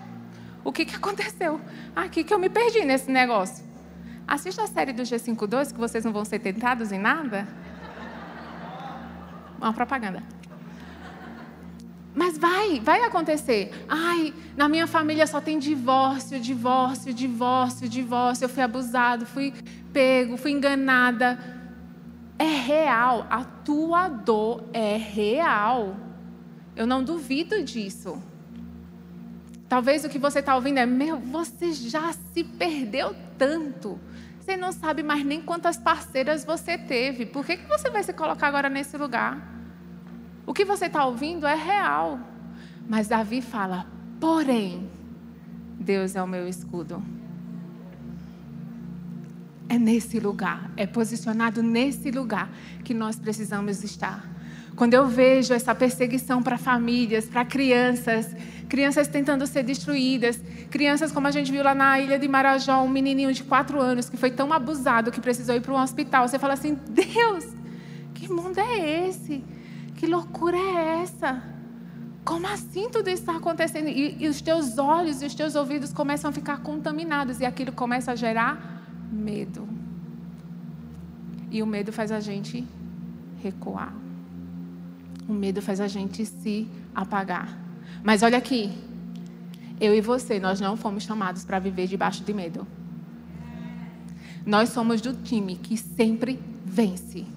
o que, que aconteceu? Aqui que eu me perdi nesse negócio. Assista a série do G52, que vocês não vão ser tentados em nada. Uma propaganda. Mas vai, vai acontecer. Ai, na minha família só tem divórcio, divórcio, divórcio, divórcio. Eu fui abusado, fui pego, fui enganada. É real, a tua dor é real. Eu não duvido disso. Talvez o que você está ouvindo é: meu, você já se perdeu tanto. Você não sabe mais nem quantas parceiras você teve. Por que, que você vai se colocar agora nesse lugar? O que você está ouvindo é real. Mas Davi fala: porém, Deus é o meu escudo. É nesse lugar, é posicionado nesse lugar que nós precisamos estar. Quando eu vejo essa perseguição para famílias, para crianças, crianças tentando ser destruídas, crianças como a gente viu lá na ilha de Marajó, um menininho de quatro anos que foi tão abusado que precisou ir para um hospital. Você fala assim: Deus, que mundo é esse? Que loucura é essa? Como assim tudo isso está acontecendo? E, e os teus olhos e os teus ouvidos começam a ficar contaminados e aquilo começa a gerar medo. E o medo faz a gente recuar. O medo faz a gente se apagar. Mas olha aqui, eu e você, nós não fomos chamados para viver debaixo de medo. Nós somos do time que sempre vence.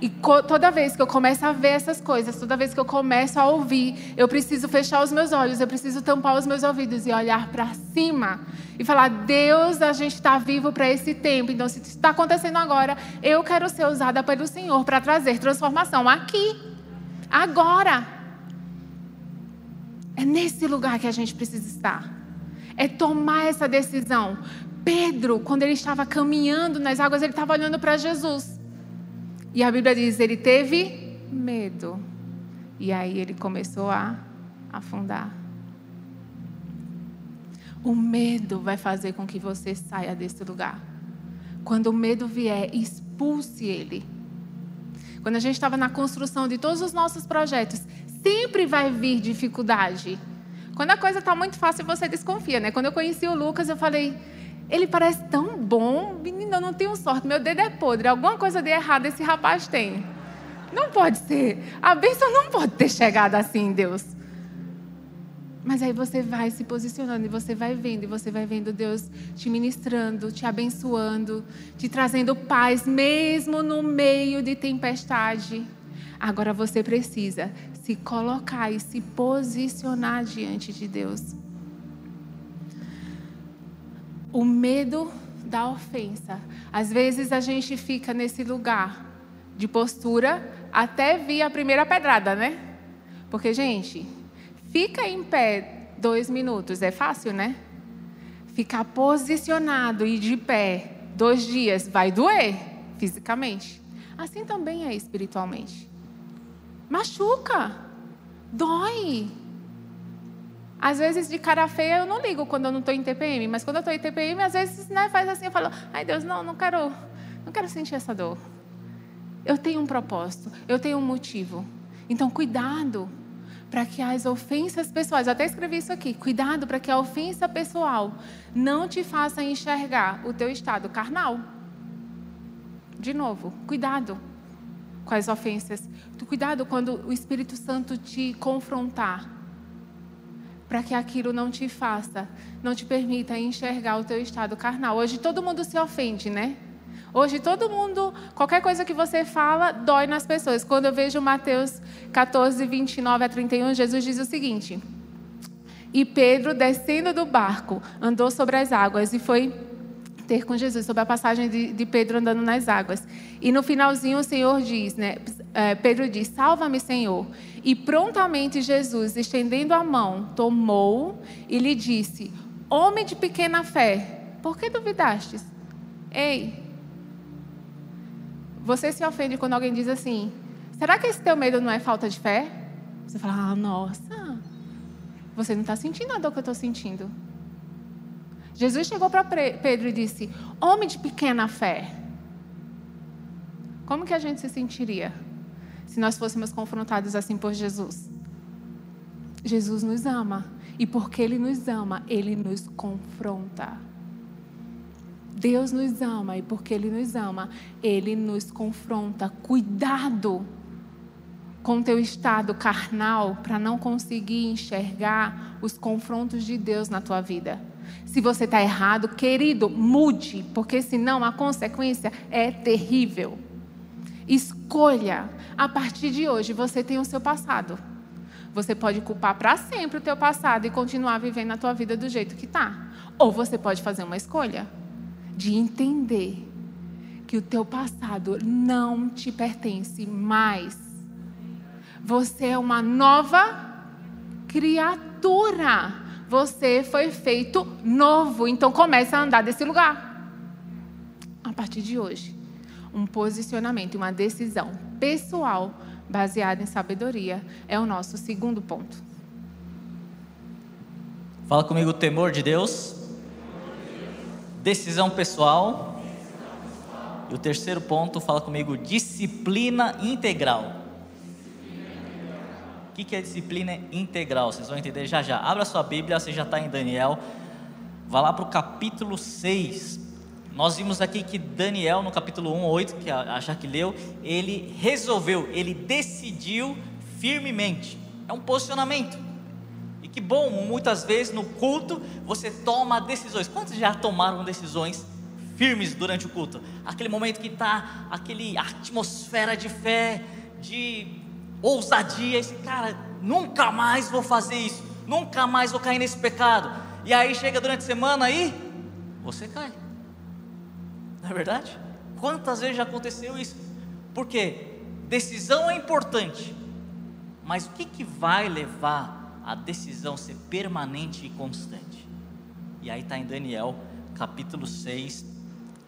E toda vez que eu começo a ver essas coisas, toda vez que eu começo a ouvir, eu preciso fechar os meus olhos, eu preciso tampar os meus ouvidos e olhar para cima e falar: Deus, a gente está vivo para esse tempo. Então, se está acontecendo agora, eu quero ser usada pelo Senhor para trazer transformação aqui, agora. É nesse lugar que a gente precisa estar. É tomar essa decisão. Pedro, quando ele estava caminhando nas águas, ele estava olhando para Jesus. E a Bíblia diz: ele teve medo. E aí ele começou a afundar. O medo vai fazer com que você saia desse lugar. Quando o medo vier, expulse ele. Quando a gente estava na construção de todos os nossos projetos, sempre vai vir dificuldade. Quando a coisa está muito fácil, você desconfia, né? Quando eu conheci o Lucas, eu falei, ele parece tão bom, menina, eu não tenho sorte, meu dedo é podre, alguma coisa de errado esse rapaz tem. Não pode ser. A bênção não pode ter chegado assim, Deus. Mas aí você vai se posicionando e você vai vendo, e você vai vendo Deus te ministrando, te abençoando, te trazendo paz, mesmo no meio de tempestade. Agora você precisa se colocar e se posicionar diante de Deus o medo da ofensa. Às vezes a gente fica nesse lugar de postura até vir a primeira pedrada, né? Porque, gente, fica em pé dois minutos, é fácil, né? Ficar posicionado e de pé dois dias vai doer fisicamente. Assim também é espiritualmente. Machuca, dói. Às vezes, de cara feia, eu não ligo quando eu não estou em TPM, mas quando eu estou em TPM, às vezes né, faz assim, eu falo, ai Deus, não, não quero, não quero sentir essa dor. Eu tenho um propósito, eu tenho um motivo. Então, cuidado para que as ofensas pessoais, até escrevi isso aqui, cuidado para que a ofensa pessoal não te faça enxergar o teu estado carnal. De novo, cuidado com as ofensas. Cuidado quando o Espírito Santo te confrontar para que aquilo não te faça, não te permita enxergar o teu estado carnal. Hoje todo mundo se ofende, né? Hoje todo mundo, qualquer coisa que você fala, dói nas pessoas. Quando eu vejo Mateus 14, 29 a 31, Jesus diz o seguinte: E Pedro, descendo do barco, andou sobre as águas e foi ter com Jesus, sobre a passagem de, de, Pedro andando nas águas. E no finalzinho o Senhor diz, né? É, Pedro diz: Salva-me, Senhor. E prontamente Jesus, estendendo a mão, tomou e lhe disse: Homem de pequena fé, por que duvidastes? Ei, você se ofende quando alguém diz assim: Será que esse teu medo não é falta de fé? Você fala: Ah, nossa, você não está sentindo a dor que eu estou sentindo. Jesus chegou para Pedro e disse: Homem de pequena fé. Como que a gente se sentiria se nós fôssemos confrontados assim por Jesus? Jesus nos ama. E porque Ele nos ama, Ele nos confronta. Deus nos ama e porque Ele nos ama, Ele nos confronta. Cuidado com teu estado carnal para não conseguir enxergar os confrontos de Deus na tua vida. Se você está errado, querido, mude, porque senão a consequência é terrível. Escolha. A partir de hoje, você tem o seu passado. Você pode culpar para sempre o teu passado e continuar vivendo a tua vida do jeito que está. Ou você pode fazer uma escolha de entender que o teu passado não te pertence mais. Você é uma nova criatura. Você foi feito novo, então comece a andar desse lugar. A partir de hoje, um posicionamento, uma decisão pessoal baseada em sabedoria é o nosso segundo ponto. Fala comigo temor de Deus, decisão pessoal. E o terceiro ponto, fala comigo disciplina integral. O que, é disciplina integral? Vocês vão entender já já. Abra sua Bíblia, você já está em Daniel. Vá lá para o capítulo 6. Nós vimos aqui que Daniel, no capítulo 1, 8, que a Jaque leu, ele resolveu, ele decidiu firmemente. É um posicionamento. Que bom, muitas vezes no culto você toma decisões. Quantos já tomaram decisões firmes durante o culto. Aquele momento que está aquele atmosfera de fé, de ousadia. Esse cara, nunca mais vou fazer isso, nunca mais vou cair nesse pecado. E aí chega durante a semana aí, você cai. Não é verdade? Quantas vezes já aconteceu isso? Porque decisão é importante, mas o que, que vai levar a decisão ser permanente e constante? E aí está em Daniel capítulo 6,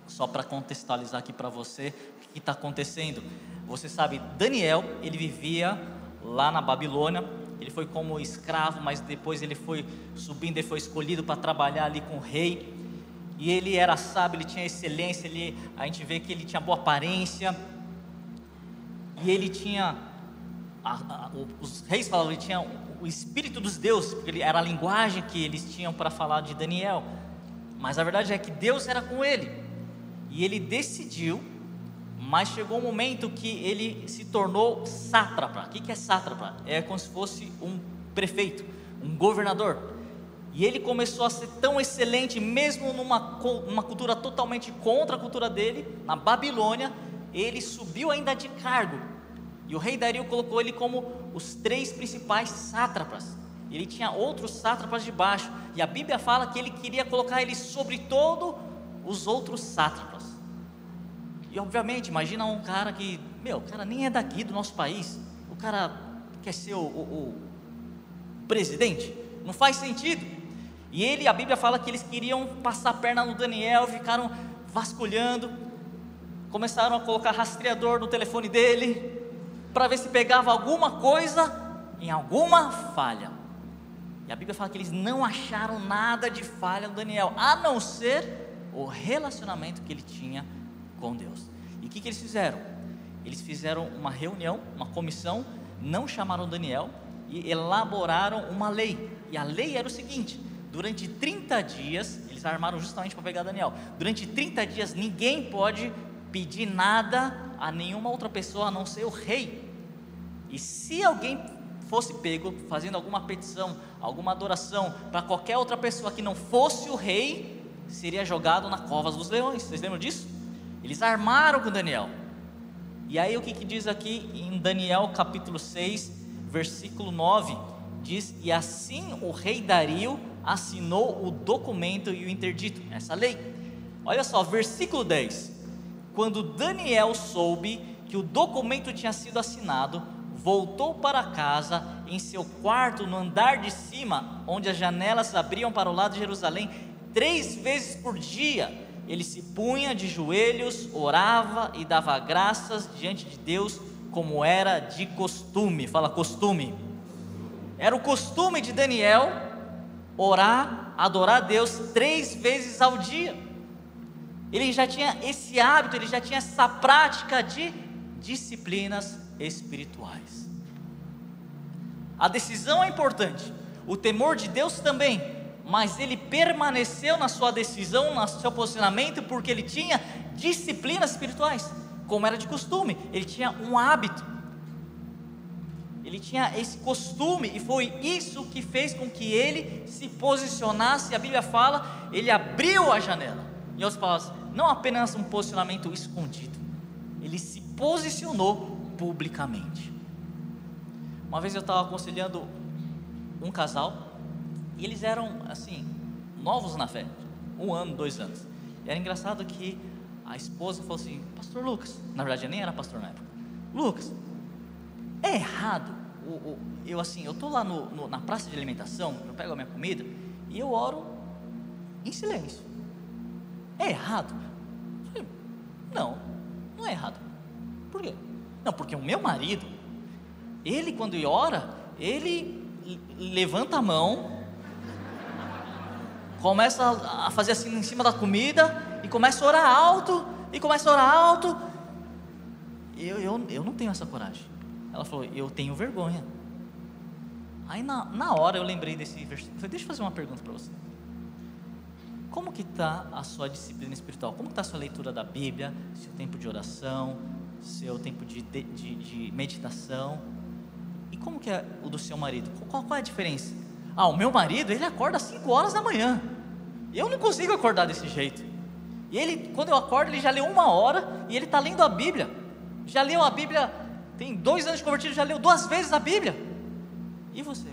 só para contextualizar aqui para você o que está acontecendo. Você sabe, Daniel, ele vivia lá na Babilônia, ele foi como escravo, mas depois ele foi subindo, ele foi escolhido para trabalhar ali com o rei. E ele era sábio, ele tinha excelência, ele, a gente vê que ele tinha boa aparência. E ele tinha, a, a, os reis falavam, ele tinha o espírito dos deuses, porque era a linguagem que eles tinham para falar de Daniel. Mas a verdade é que Deus era com ele. E ele decidiu, mas chegou um momento que ele se tornou sátrapa. O que é sátrapa? É como se fosse um prefeito, um governador. E ele começou a ser tão excelente, mesmo numa uma cultura totalmente contra a cultura dele, na Babilônia, ele subiu ainda de cargo. E o rei Dario colocou ele como os três principais sátrapas. Ele tinha outros sátrapas de baixo. E a Bíblia fala que ele queria colocar ele sobre todo os outros sátrapas. E obviamente, imagina um cara que, meu, o cara nem é daqui do nosso país. O cara quer ser o, o, o presidente. Não faz sentido. E ele, a Bíblia fala que eles queriam passar a perna no Daniel, ficaram vasculhando, começaram a colocar rastreador no telefone dele, para ver se pegava alguma coisa em alguma falha. E a Bíblia fala que eles não acharam nada de falha no Daniel, a não ser o relacionamento que ele tinha com Deus. E o que, que eles fizeram? Eles fizeram uma reunião, uma comissão, não chamaram Daniel e elaboraram uma lei. E a lei era o seguinte: Durante 30 dias, eles armaram justamente para pegar Daniel. Durante 30 dias, ninguém pode pedir nada a nenhuma outra pessoa a não ser o rei. E se alguém fosse pego fazendo alguma petição, alguma adoração para qualquer outra pessoa que não fosse o rei, seria jogado na covas dos leões. Vocês lembram disso? Eles armaram com Daniel. E aí o que, que diz aqui em Daniel capítulo 6, versículo 9? Diz: E assim o rei Dario assinou o documento e o interdito, essa lei. Olha só, versículo 10. Quando Daniel soube que o documento tinha sido assinado, voltou para casa em seu quarto no andar de cima, onde as janelas abriam para o lado de Jerusalém, três vezes por dia. Ele se punha de joelhos, orava e dava graças diante de Deus, como era de costume. Fala costume. Era o costume de Daniel orar, adorar a Deus três vezes ao dia. Ele já tinha esse hábito, ele já tinha essa prática de disciplinas espirituais. A decisão é importante, o temor de Deus também, mas ele permaneceu na sua decisão, no seu posicionamento, porque ele tinha disciplinas espirituais, como era de costume, ele tinha um hábito ele tinha esse costume e foi isso que fez com que ele se posicionasse. A Bíblia fala, ele abriu a janela. Em outras palavras, não apenas um posicionamento escondido, ele se posicionou publicamente. Uma vez eu estava aconselhando um casal e eles eram assim novos na fé, um ano, dois anos. E era engraçado que a esposa falou assim, Pastor Lucas, na verdade eu nem era pastor na época, Lucas, é errado eu assim, eu estou lá no, no, na praça de alimentação, eu pego a minha comida e eu oro em silêncio. É errado? Falei, não, não é errado. Por quê? Não, porque o meu marido, ele quando ora, ele levanta a mão, começa a fazer assim em cima da comida e começa a orar alto, e começa a orar alto. Eu, eu, eu não tenho essa coragem. Ela falou: Eu tenho vergonha. Aí na, na hora eu lembrei desse versículo. Falei: Deixa eu fazer uma pergunta para você. Como que está a sua disciplina espiritual? Como está a sua leitura da Bíblia? Seu tempo de oração? Seu tempo de, de, de, meditação? E como que é o do seu marido? Qual, qual é a diferença? Ah, o meu marido, ele acorda às 5 horas da manhã. Eu não consigo acordar desse jeito. E ele, quando eu acordo, ele já leu uma hora e ele está lendo a Bíblia. Já leu a Bíblia, tem dois anos de convertido, já leu duas vezes a Bíblia. E você?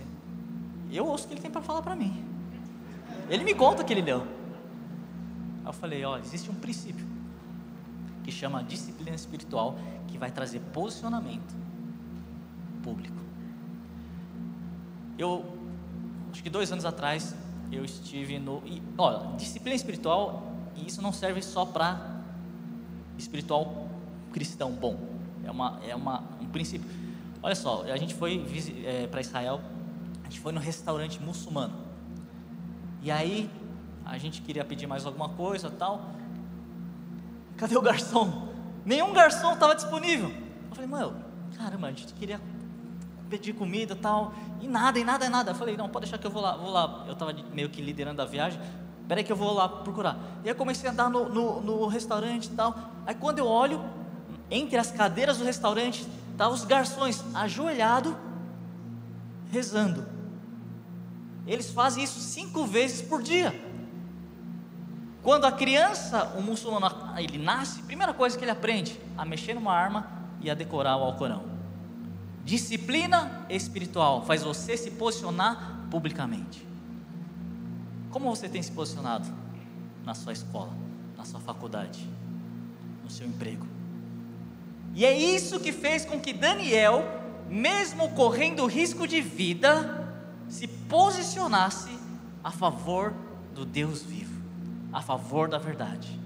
Eu ouço o que ele tem para falar para mim. Ele me conta que ele leu. Aí eu falei: olha, existe um princípio que chama disciplina espiritual que vai trazer posicionamento público. Eu, acho que dois anos atrás, eu estive no. E, olha, disciplina espiritual, e isso não serve só para espiritual cristão bom. É, uma, é uma, um princípio. Olha só, a gente foi é, para Israel, a gente foi no restaurante muçulmano. E aí, a gente queria pedir mais alguma coisa tal. Cadê o garçom? Nenhum garçom estava disponível. Eu falei, mano, caramba, a gente queria pedir comida tal, e nada, e nada, e nada. Eu falei, não, pode deixar que eu vou lá, vou lá. Eu estava meio que liderando a viagem, peraí que eu vou lá procurar. E aí comecei a andar no, no, no restaurante e tal. Aí quando eu olho, entre as cadeiras do restaurante, estavam os garçons ajoelhados, rezando. Eles fazem isso cinco vezes por dia. Quando a criança, o muçulmano, ele nasce, primeira coisa que ele aprende, a mexer numa arma e a decorar o Alcorão. Disciplina espiritual faz você se posicionar publicamente. Como você tem se posicionado na sua escola, na sua faculdade, no seu emprego? E é isso que fez com que Daniel, mesmo correndo risco de vida, se posicionasse a favor do Deus vivo, a favor da verdade.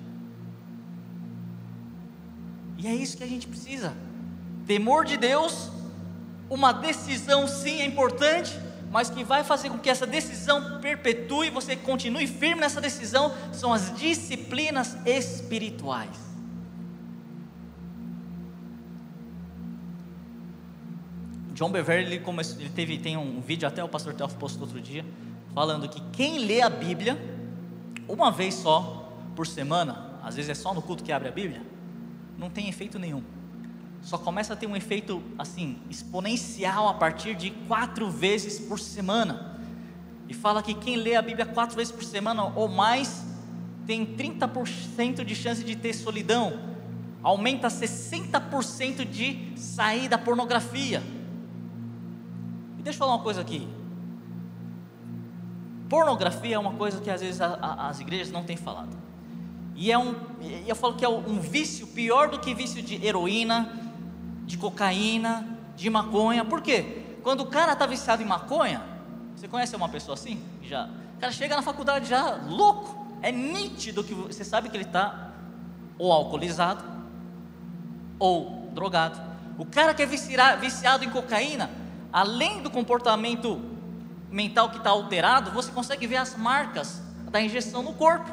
E é isso que a gente precisa: temor de Deus uma decisão sim é importante, mas que vai fazer com que essa decisão perpetue, você continue firme nessa decisão, são as disciplinas espirituais. John Beverly ele, teve, tem um vídeo, até o pastor Telfo postou outro dia, falando que quem lê a Bíblia uma vez só por semana, às vezes é só no culto que abre a Bíblia, não tem efeito nenhum só começa a ter um efeito assim exponencial a partir de quatro vezes por semana. E fala que quem lê a Bíblia quatro vezes por semana ou mais tem 30% de chance de ter solidão, aumenta 60% de sair da pornografia. E deixa eu falar uma coisa aqui. Pornografia é uma coisa que às vezes a, a, as igrejas não têm falado. E é um, eu falo que é um vício pior do que vício de heroína, de cocaína, de maconha. Por quê? Quando o cara está viciado em maconha, você conhece uma pessoa assim? Já. O cara chega na faculdade já louco. É nítido que você sabe que ele está ou alcoolizado ou drogado. O cara que é viciado em cocaína, além do comportamento mental que está alterado, você consegue ver as marcas da injeção no corpo.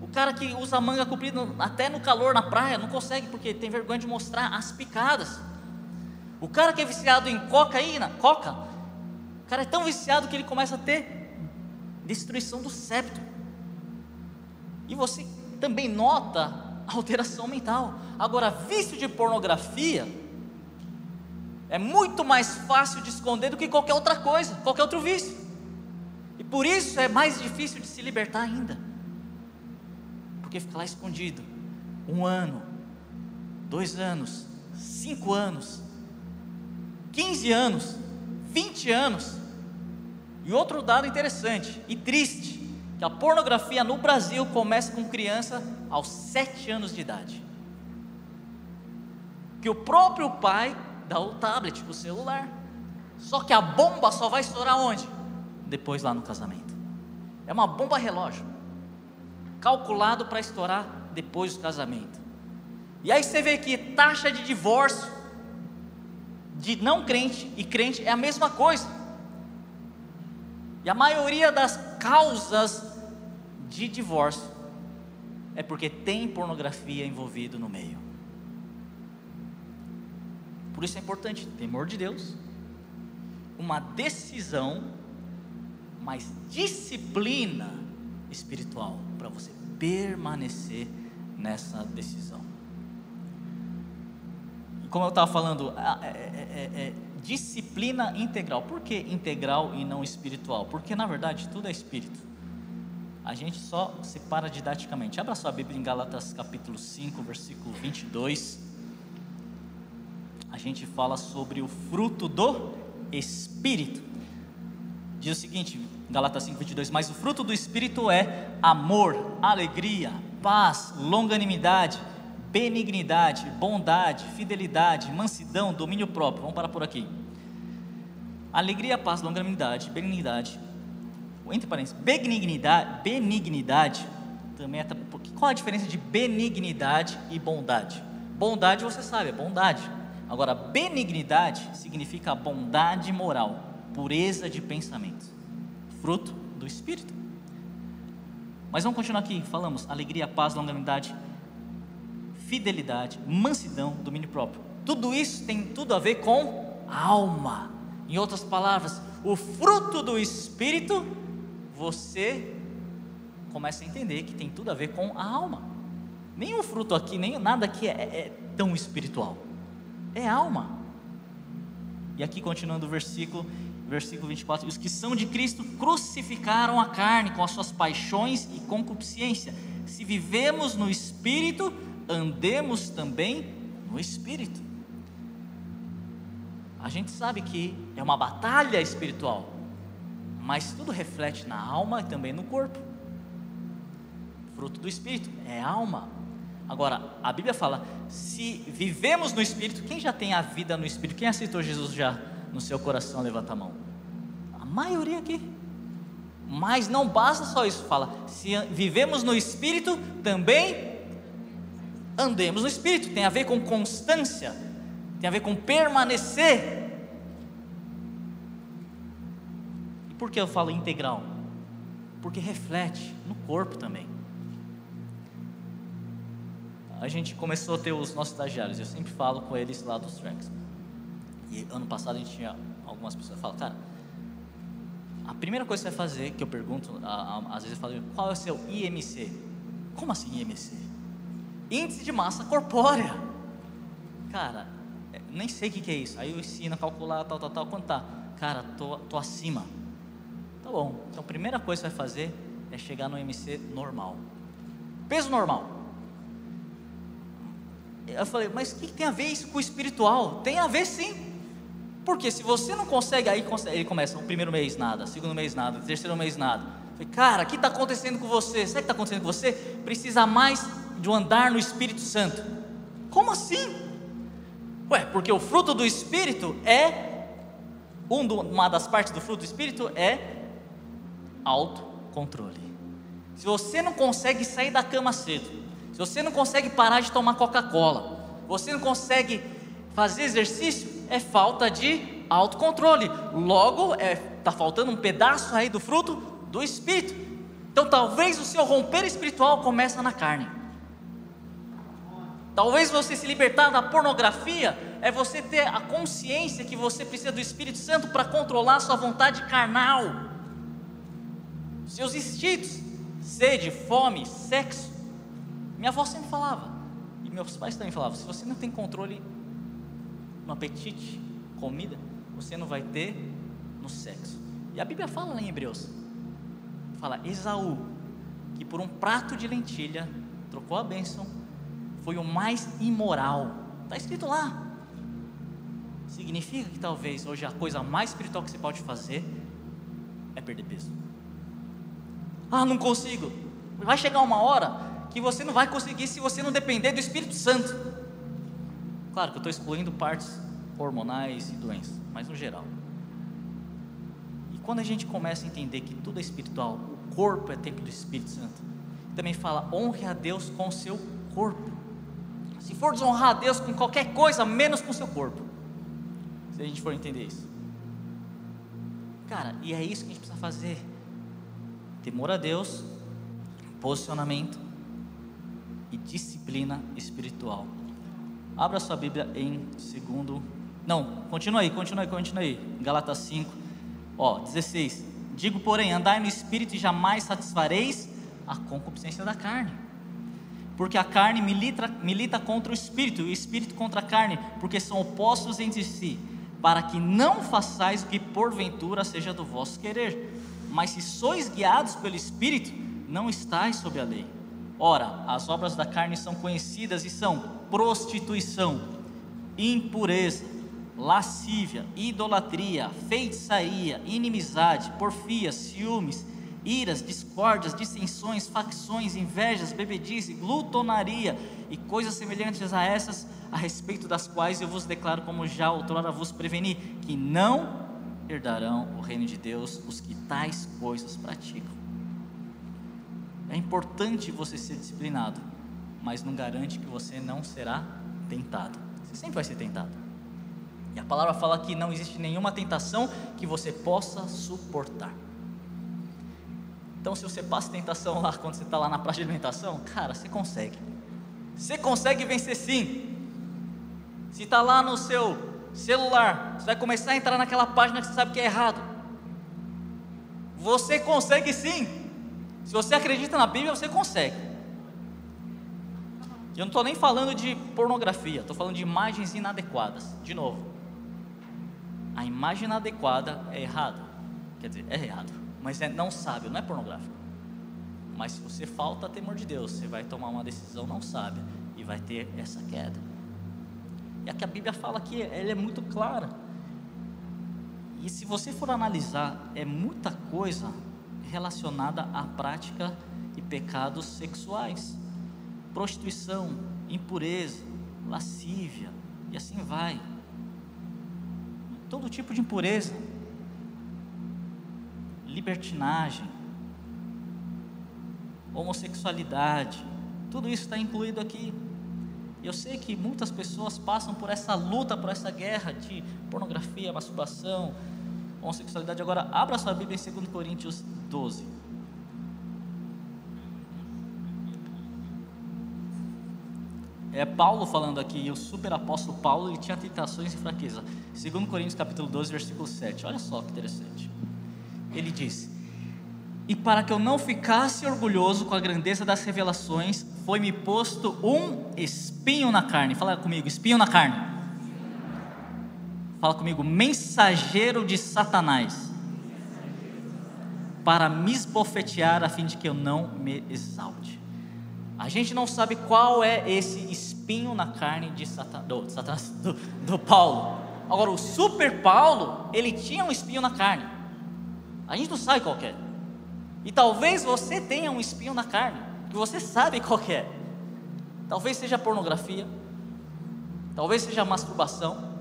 O cara que usa manga comprida até no calor na praia não consegue porque tem vergonha de mostrar as picadas. O cara que é viciado em cocaína, coca, o cara é tão viciado que ele começa a ter destruição do septo. E você também nota alteração mental. Agora, vício de pornografia é muito mais fácil de esconder do que qualquer outra coisa, qualquer outro vício. E por isso é mais difícil de se libertar ainda porque fica lá escondido. Um ano, dois anos, cinco anos, quinze anos, vinte anos. E outro dado interessante e triste, que a pornografia no Brasil começa com criança aos sete anos de idade. Que o próprio pai dá o tablet, o celular. Só que a bomba só vai estourar onde? Depois lá no casamento. É uma bomba relógio calculado para estourar depois do casamento. E aí você vê que taxa de divórcio de não crente e crente é a mesma coisa. E a maioria das causas de divórcio é porque tem pornografia envolvido no meio. Por isso é importante temor de Deus, uma decisão, mas disciplina espiritual para você permanecer nessa decisão. Como eu estava falando, é, é, é, é, disciplina integral. Por que integral e não espiritual? Porque na verdade tudo é espírito. a gente só separa didaticamente. Abra sua Bíblia em Gálatas capítulo 5, versículo 22. A gente fala sobre o fruto do Espírito. Diz o seguinte, Gálatas 5, 22, mas o fruto do Espírito é amor, alegria, paz, longanimidade, benignidade, bondade, fidelidade, mansidão, domínio próprio. Vamos parar por aqui. Alegria, paz, longanimidade, benignidade, entre parênteses, benignidade, benignidade também é. Qual a diferença de benignidade e bondade? Bondade você sabe, é bondade. Agora, benignidade significa bondade moral, pureza de pensamento, fruto do Espírito. Mas vamos continuar aqui, falamos alegria, paz, longanimidade, fidelidade, mansidão, domínio próprio. Tudo isso tem tudo a ver com alma. Em outras palavras, o fruto do Espírito você começa a entender que tem tudo a ver com a alma. Nenhum fruto aqui, nem nada aqui é, é tão espiritual. É alma. E aqui continuando o versículo, versículo 24: Os que são de Cristo crucificaram a carne com as suas paixões e concupiscência. Se vivemos no espírito, andemos também no espírito. A gente sabe que é uma batalha espiritual mas tudo reflete na alma e também no corpo. Fruto do Espírito é alma. Agora, a Bíblia fala: se vivemos no Espírito, quem já tem a vida no Espírito? Quem aceitou Jesus já no seu coração? Levanta a mão. A maioria aqui. Mas não basta só isso, fala: se vivemos no Espírito, também andemos no Espírito. Tem a ver com constância, tem a ver com permanecer Por que eu falo integral? Porque reflete no corpo também. A gente começou a ter os nossos estagiários, eu sempre falo com eles lá dos tracks. E ano passado a gente tinha algumas pessoas que falam, cara, a primeira coisa que você vai fazer, que eu pergunto, às vezes eu falo, qual é o seu IMC? Como assim IMC? Índice de massa corpórea. Cara, é, nem sei o que, que é isso. Aí eu ensino a calcular tal, tal, tal, quanto tá? Cara, tô, tô acima. Tá bom. Então a primeira coisa que você vai fazer é chegar no MC normal. Peso normal. Eu falei, mas o que tem a ver isso com o espiritual? Tem a ver sim. Porque se você não consegue, aí ele começa, o primeiro mês nada, segundo mês nada, terceiro mês nada. Eu falei, cara, o que está acontecendo com você? Sabe o que está acontecendo com você? Precisa mais de um andar no Espírito Santo. Como assim? Ué, porque o fruto do Espírito é, uma das partes do fruto do Espírito é autocontrole. Se você não consegue sair da cama cedo, se você não consegue parar de tomar Coca-Cola, você não consegue fazer exercício, é falta de autocontrole. Logo, está é, tá faltando um pedaço aí do fruto do Espírito. Então, talvez o seu romper espiritual começa na carne. Talvez você se libertar da pornografia é você ter a consciência que você precisa do Espírito Santo para controlar sua vontade carnal seus instintos, sede, fome, sexo. Minha avó sempre falava, e meus pais também falavam: se você não tem controle no apetite, comida, você não vai ter no sexo. E a Bíblia fala em Hebreus: fala, Esaú, que por um prato de lentilha trocou a bênção, foi o mais imoral. Está escrito lá. Significa que talvez hoje a coisa mais espiritual que você pode fazer é perder peso. Ah, não consigo. Vai chegar uma hora que você não vai conseguir se você não depender do Espírito Santo. Claro que eu estou excluindo partes hormonais e doenças, mas no geral. E quando a gente começa a entender que tudo é espiritual, o corpo é templo do Espírito Santo, também fala: honre a Deus com o seu corpo. Se for desonrar a Deus com qualquer coisa, menos com o seu corpo. Se a gente for entender isso. Cara, e é isso que a gente precisa fazer temor a Deus, posicionamento e disciplina espiritual. Abra sua Bíblia em segundo. Não, continua aí, continua aí, continua aí. Galatas 5, ó, 16. Digo, porém, andai no espírito e jamais satisfareis a concupiscência da carne. Porque a carne milita, milita contra o espírito, e o espírito contra a carne, porque são opostos entre si, para que não façais o que porventura seja do vosso querer mas se sois guiados pelo Espírito, não estáis sob a lei. Ora, as obras da carne são conhecidas e são prostituição, impureza, lascívia, idolatria, feitiçaria, inimizade, porfia, ciúmes, iras, discórdias, dissensões, facções, invejas, bebedice, glutonaria e coisas semelhantes a essas, a respeito das quais eu vos declaro, como já outrora vos preveni, que não herdarão o reino de Deus os que tais coisas praticam. É importante você ser disciplinado, mas não garante que você não será tentado. Você sempre vai ser tentado. E a palavra fala que não existe nenhuma tentação que você possa suportar. Então, se você passa tentação lá quando você está lá na praça de alimentação, cara, você consegue. Você consegue vencer sim. Se está lá no seu celular, você vai começar a entrar naquela página que você sabe que é errado. Você consegue sim. Se você acredita na Bíblia, você consegue. Eu não estou nem falando de pornografia, estou falando de imagens inadequadas. De novo, a imagem inadequada é errada. Quer dizer, é errado, mas é não sábio, não é pornográfico. Mas se você falta temor de Deus, você vai tomar uma decisão não sábia e vai ter essa queda. E aqui a Bíblia fala que ela é muito clara. E se você for analisar, é muita coisa relacionada à prática e pecados sexuais, prostituição, impureza, lascívia e assim vai. Todo tipo de impureza, libertinagem, homossexualidade, tudo isso está incluído aqui. Eu sei que muitas pessoas passam por essa luta, por essa guerra de pornografia, masturbação, homossexualidade. Agora, abra sua Bíblia em 2 Coríntios 12. É Paulo falando aqui, o super apóstolo Paulo, ele tinha tentações e fraqueza. 2 Coríntios capítulo 12, versículo 7. Olha só que interessante. Ele diz: "E para que eu não ficasse orgulhoso com a grandeza das revelações, foi-me posto um espinho na carne." Fala comigo, espinho na carne. Fala comigo, mensageiro de Satanás para me esbofetear a fim de que eu não me exalte. A gente não sabe qual é esse espinho na carne de Satan, do, *laughs* do, do Paulo. Agora, o super Paulo, ele tinha um espinho na carne. A gente não sabe qual é. E talvez você tenha um espinho na carne, que você sabe qual é. Talvez seja pornografia, talvez seja masturbação,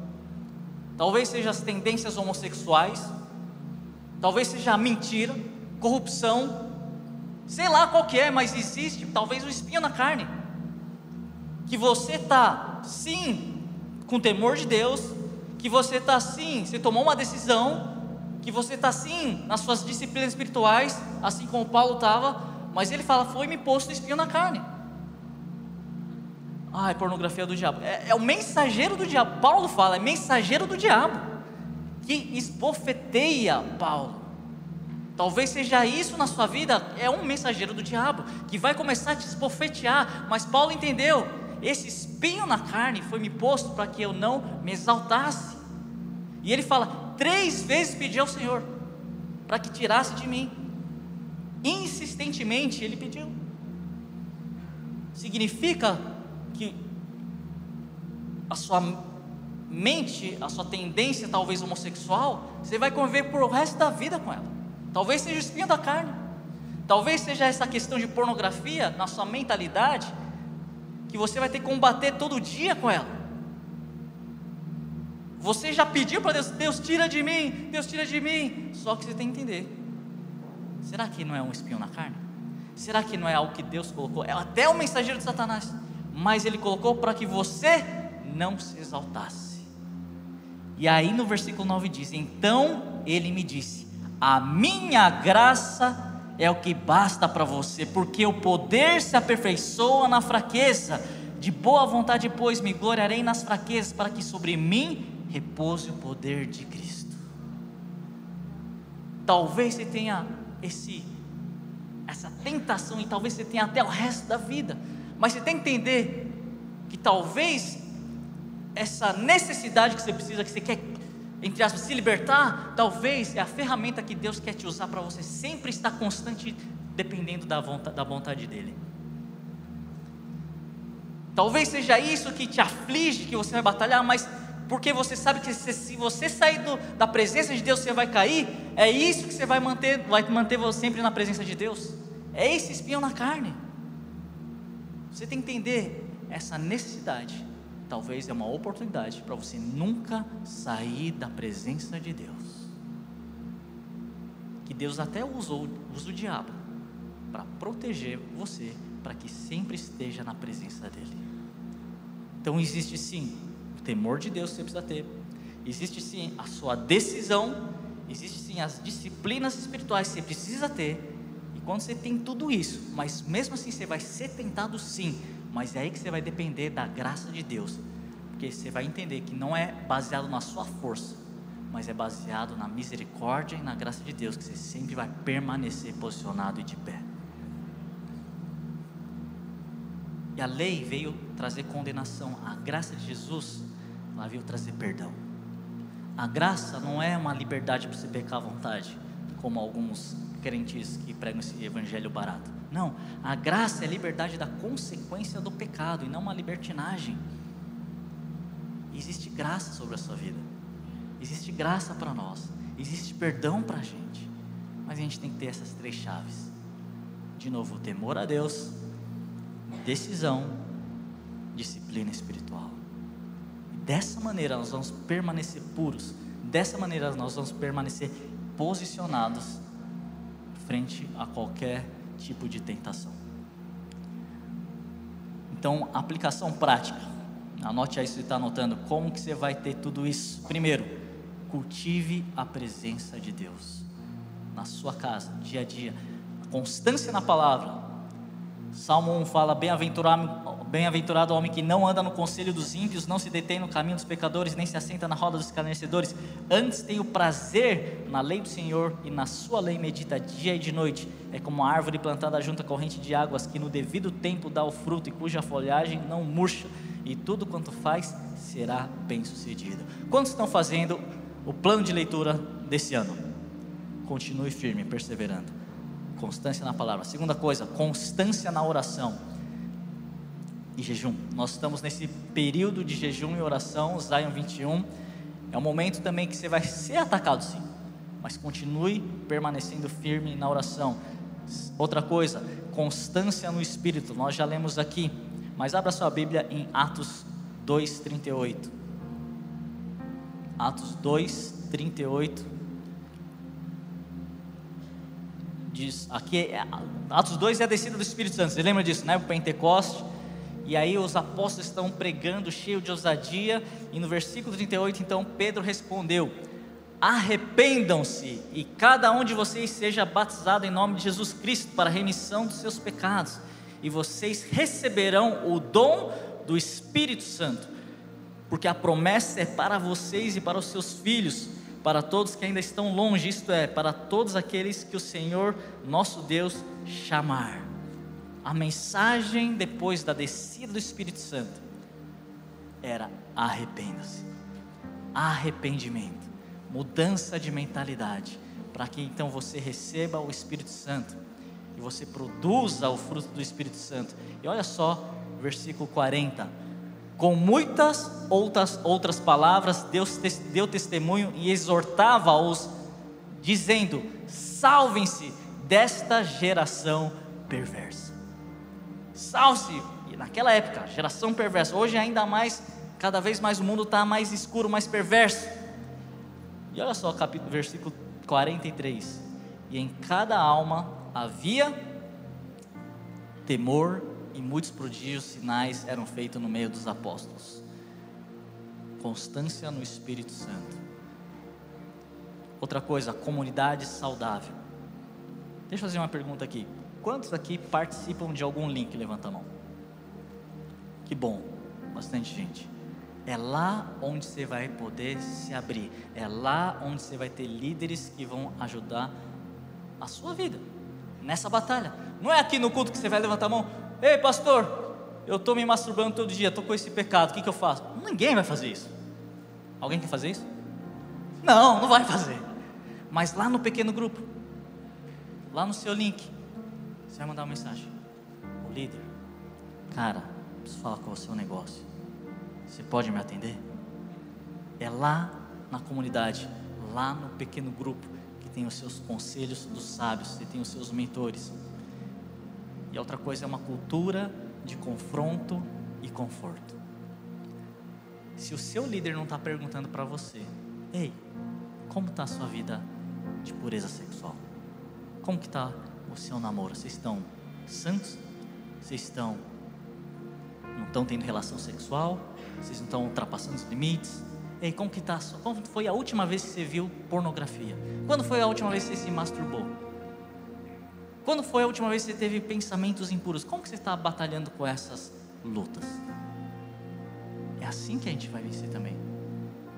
talvez seja as tendências homossexuais, talvez seja a mentira, corrupção, sei lá qual que é, mas existe talvez um espinho na carne. Que você está sim com temor de Deus, que você está sim, você tomou uma decisão, que você está sim nas suas disciplinas espirituais, assim como Paulo estava, mas ele fala: foi-me posto espinho na carne. Ai, pornografia do diabo. É, é, o mensageiro do diabo. Paulo fala, é mensageiro do diabo. Que esbofeteia Paulo. Talvez seja isso na sua vida, é um mensageiro do diabo que vai começar a te esbofetear, mas Paulo entendeu: esse espinho na carne foi me posto para que eu não me exaltasse. E ele fala: três vezes pedi ao Senhor para que tirasse de mim. Insistentemente ele pediu. Significa que a sua mente, a sua tendência talvez homossexual, você vai conviver por o resto da vida com ela. Talvez seja o espinho da carne. Talvez seja essa questão de pornografia na sua mentalidade que você vai ter que combater todo dia com ela. Você já pediu para Deus, Deus tira de mim, Deus tira de mim. Só que você tem que entender. Será que não é um espinho na carne? Será que não é algo que Deus colocou? É até o mensageiro de Satanás, mas ele colocou para que você não se exaltasse. E aí no versículo 9 diz: Então ele me disse: a minha graça é o que basta para você, porque o poder se aperfeiçoa na fraqueza. De boa vontade, pois, me gloriarei nas fraquezas, para que sobre mim repouse o poder de Cristo. Talvez você tenha esse, essa tentação, e talvez você tenha até o resto da vida, mas você tem que entender que talvez essa necessidade que você precisa, que você quer entre aspas, se libertar, talvez é a ferramenta que Deus quer te usar para você sempre estar constante dependendo da vontade, da vontade dele. Talvez seja isso que te aflige, que você vai batalhar, mas porque você sabe que se, se você sair do, da presença de Deus, você vai cair, é isso que você vai manter, vai manter você sempre na presença de Deus. É esse espinho na carne. Você tem que entender essa necessidade. Talvez é uma oportunidade para você nunca sair da presença de Deus. Que Deus até usou, usa o diabo para proteger você, para que sempre esteja na presença dele. Então existe sim o temor de Deus que você precisa ter. Existe sim a sua decisão, existe sim as disciplinas espirituais que você precisa ter. Quando você tem tudo isso, mas mesmo assim você vai ser tentado sim, mas é aí que você vai depender da graça de Deus, porque você vai entender que não é baseado na sua força, mas é baseado na misericórdia e na graça de Deus que você sempre vai permanecer posicionado e de pé. E a lei veio trazer condenação, a graça de Jesus, ela veio trazer perdão. A graça não é uma liberdade para você pecar à vontade, como alguns crentes que pregam esse evangelho barato. Não, a graça é a liberdade da consequência do pecado e não uma libertinagem. Existe graça sobre a sua vida, existe graça para nós, existe perdão para a gente, mas a gente tem que ter essas três chaves: de novo, temor a Deus, decisão, disciplina espiritual. E dessa maneira nós vamos permanecer puros, dessa maneira nós vamos permanecer posicionados frente a qualquer tipo de tentação. Então, aplicação prática. Anote aí se está anotando como que você vai ter tudo isso. Primeiro, cultive a presença de Deus na sua casa, dia a dia. Constância na palavra. Salmo 1 fala: Bem-aventurado Bem-aventurado o homem que não anda no conselho dos ímpios, não se detém no caminho dos pecadores, nem se assenta na roda dos escarnecedores. Antes tem o prazer na lei do Senhor e na sua lei medita dia e de noite. É como a árvore plantada junto à corrente de águas, que no devido tempo dá o fruto e cuja folhagem não murcha, e tudo quanto faz será bem sucedido. Quantos estão fazendo o plano de leitura desse ano? Continue firme, perseverando. Constância na palavra. Segunda coisa, constância na oração e jejum. Nós estamos nesse período de jejum e oração, Zion 21. É um momento também que você vai ser atacado, sim, mas continue permanecendo firme na oração. Outra coisa, constância no espírito. Nós já lemos aqui, mas abra sua Bíblia em Atos 2:38. Atos 2:38 diz aqui é, Atos 2 é a descida do Espírito Santo. Você lembra disso, né? O Pentecoste e aí os apóstolos estão pregando cheio de ousadia, e no versículo 38, então Pedro respondeu: Arrependam-se e cada um de vocês seja batizado em nome de Jesus Cristo para a remissão dos seus pecados, e vocês receberão o dom do Espírito Santo, porque a promessa é para vocês e para os seus filhos, para todos que ainda estão longe, isto é, para todos aqueles que o Senhor nosso Deus chamar a mensagem depois da descida do Espírito Santo era arrependa-se. Arrependimento, mudança de mentalidade, para que então você receba o Espírito Santo e você produza o fruto do Espírito Santo. E olha só, versículo 40. Com muitas outras, outras palavras, Deus deu testemunho e exortava-os, dizendo: salvem-se desta geração perversa. Salve! E naquela época, geração perversa. Hoje ainda mais, cada vez mais o mundo está mais escuro, mais perverso. E olha só, capítulo, versículo 43. E em cada alma havia temor e muitos prodígios, sinais eram feitos no meio dos apóstolos. Constância no Espírito Santo. Outra coisa, comunidade saudável. Deixa eu fazer uma pergunta aqui. Quantos aqui participam de algum link? Levanta a mão. Que bom, bastante gente. É lá onde você vai poder se abrir. É lá onde você vai ter líderes que vão ajudar a sua vida nessa batalha. Não é aqui no culto que você vai levantar a mão. Ei, pastor, eu estou me masturbando todo dia, estou com esse pecado, o que, que eu faço? Ninguém vai fazer isso. Alguém quer fazer isso? Não, não vai fazer. Mas lá no pequeno grupo, lá no seu link, Você vai mandar uma mensagem. O líder, cara, preciso falar com você um negócio. Você pode me atender? É lá na comunidade, lá no pequeno grupo, que tem os seus conselhos dos sábios, você tem os seus mentores. E outra coisa é uma cultura de confronto e conforto. Se o seu líder não está perguntando para você, ei, como está a sua vida de pureza sexual? Como que está o seu namoro? Vocês estão santos? Vocês estão não estão tendo relação sexual? Vocês não estão ultrapassando os limites? Ei, como que tá? Como foi a última vez que você viu pornografia? Quando foi a última vez que você se masturbou? Quando foi a última vez que você teve pensamentos impuros? Como que você está batalhando com essas lutas? É assim que a gente vai vencer também.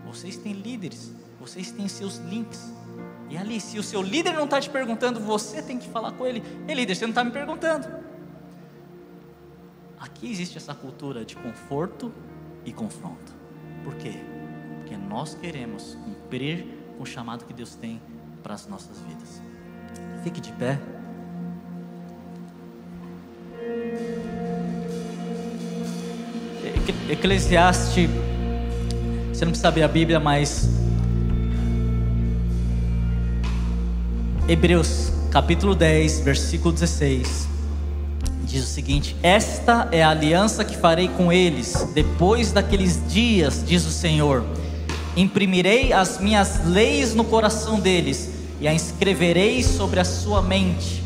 Vocês têm líderes, vocês têm seus links. E ali, se o seu líder não está te perguntando, você tem que falar com ele. Ei, líder, você não está me perguntando. Aqui existe essa cultura de conforto e confronto. Por quê? Porque nós queremos cumprir com o chamado que Deus tem para as nossas vidas. Fique de pé. Eclesiastes, você não precisa saber a Bíblia, mas Hebreus capítulo 10, versículo 16 diz o seguinte: Esta é a aliança que farei com eles depois daqueles dias, diz o Senhor. Imprimirei as minhas leis no coração deles e a escreverei sobre a sua mente.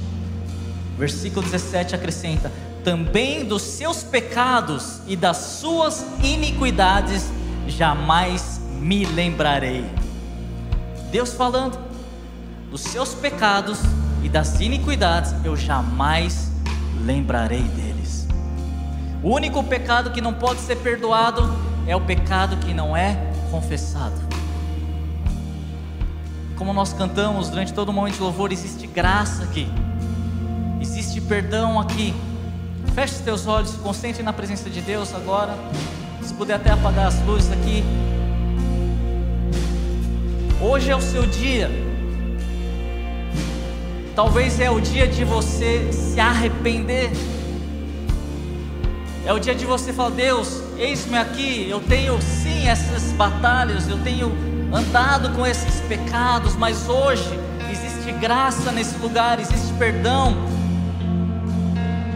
Versículo 17 acrescenta: Também dos seus pecados e das suas iniquidades jamais me lembrarei. Deus falando, dos seus pecados e das iniquidades eu jamais lembrarei deles. O único pecado que não pode ser perdoado é o pecado que não é confessado. Como nós cantamos durante todo o momento de louvor, existe graça aqui, existe perdão aqui. Feche os teus olhos, se concentre na presença de Deus agora. Se puder até apagar as luzes aqui. Hoje é o seu dia. Talvez é o dia de você se arrepender. É o dia de você falar: Deus, eis-me aqui. Eu tenho sim essas batalhas, eu tenho andado com esses pecados, mas hoje existe graça nesse lugar, existe perdão.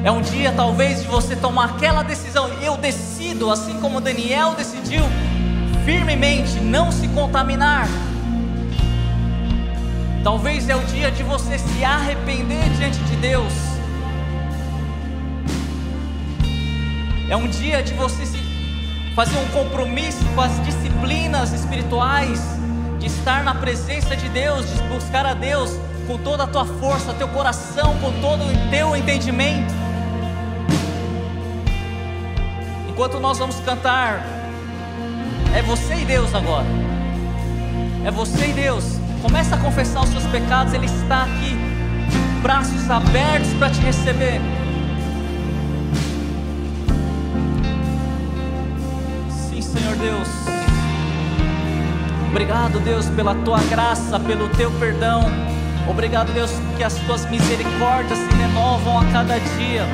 É um dia talvez de você tomar aquela decisão. Eu decido, assim como Daniel decidiu, firmemente não se contaminar. Talvez é o dia de você se arrepender diante de Deus. É um dia de você se fazer um compromisso com as disciplinas espirituais, de estar na presença de Deus, de buscar a Deus com toda a tua força, teu coração, com todo o teu entendimento. Enquanto nós vamos cantar, é você e Deus agora. É você e Deus. Começa a confessar os seus pecados, Ele está aqui, braços abertos para te receber. Sim, Senhor Deus. Obrigado, Deus, pela tua graça, pelo teu perdão. Obrigado, Deus, que as tuas misericórdias se renovam a cada dia.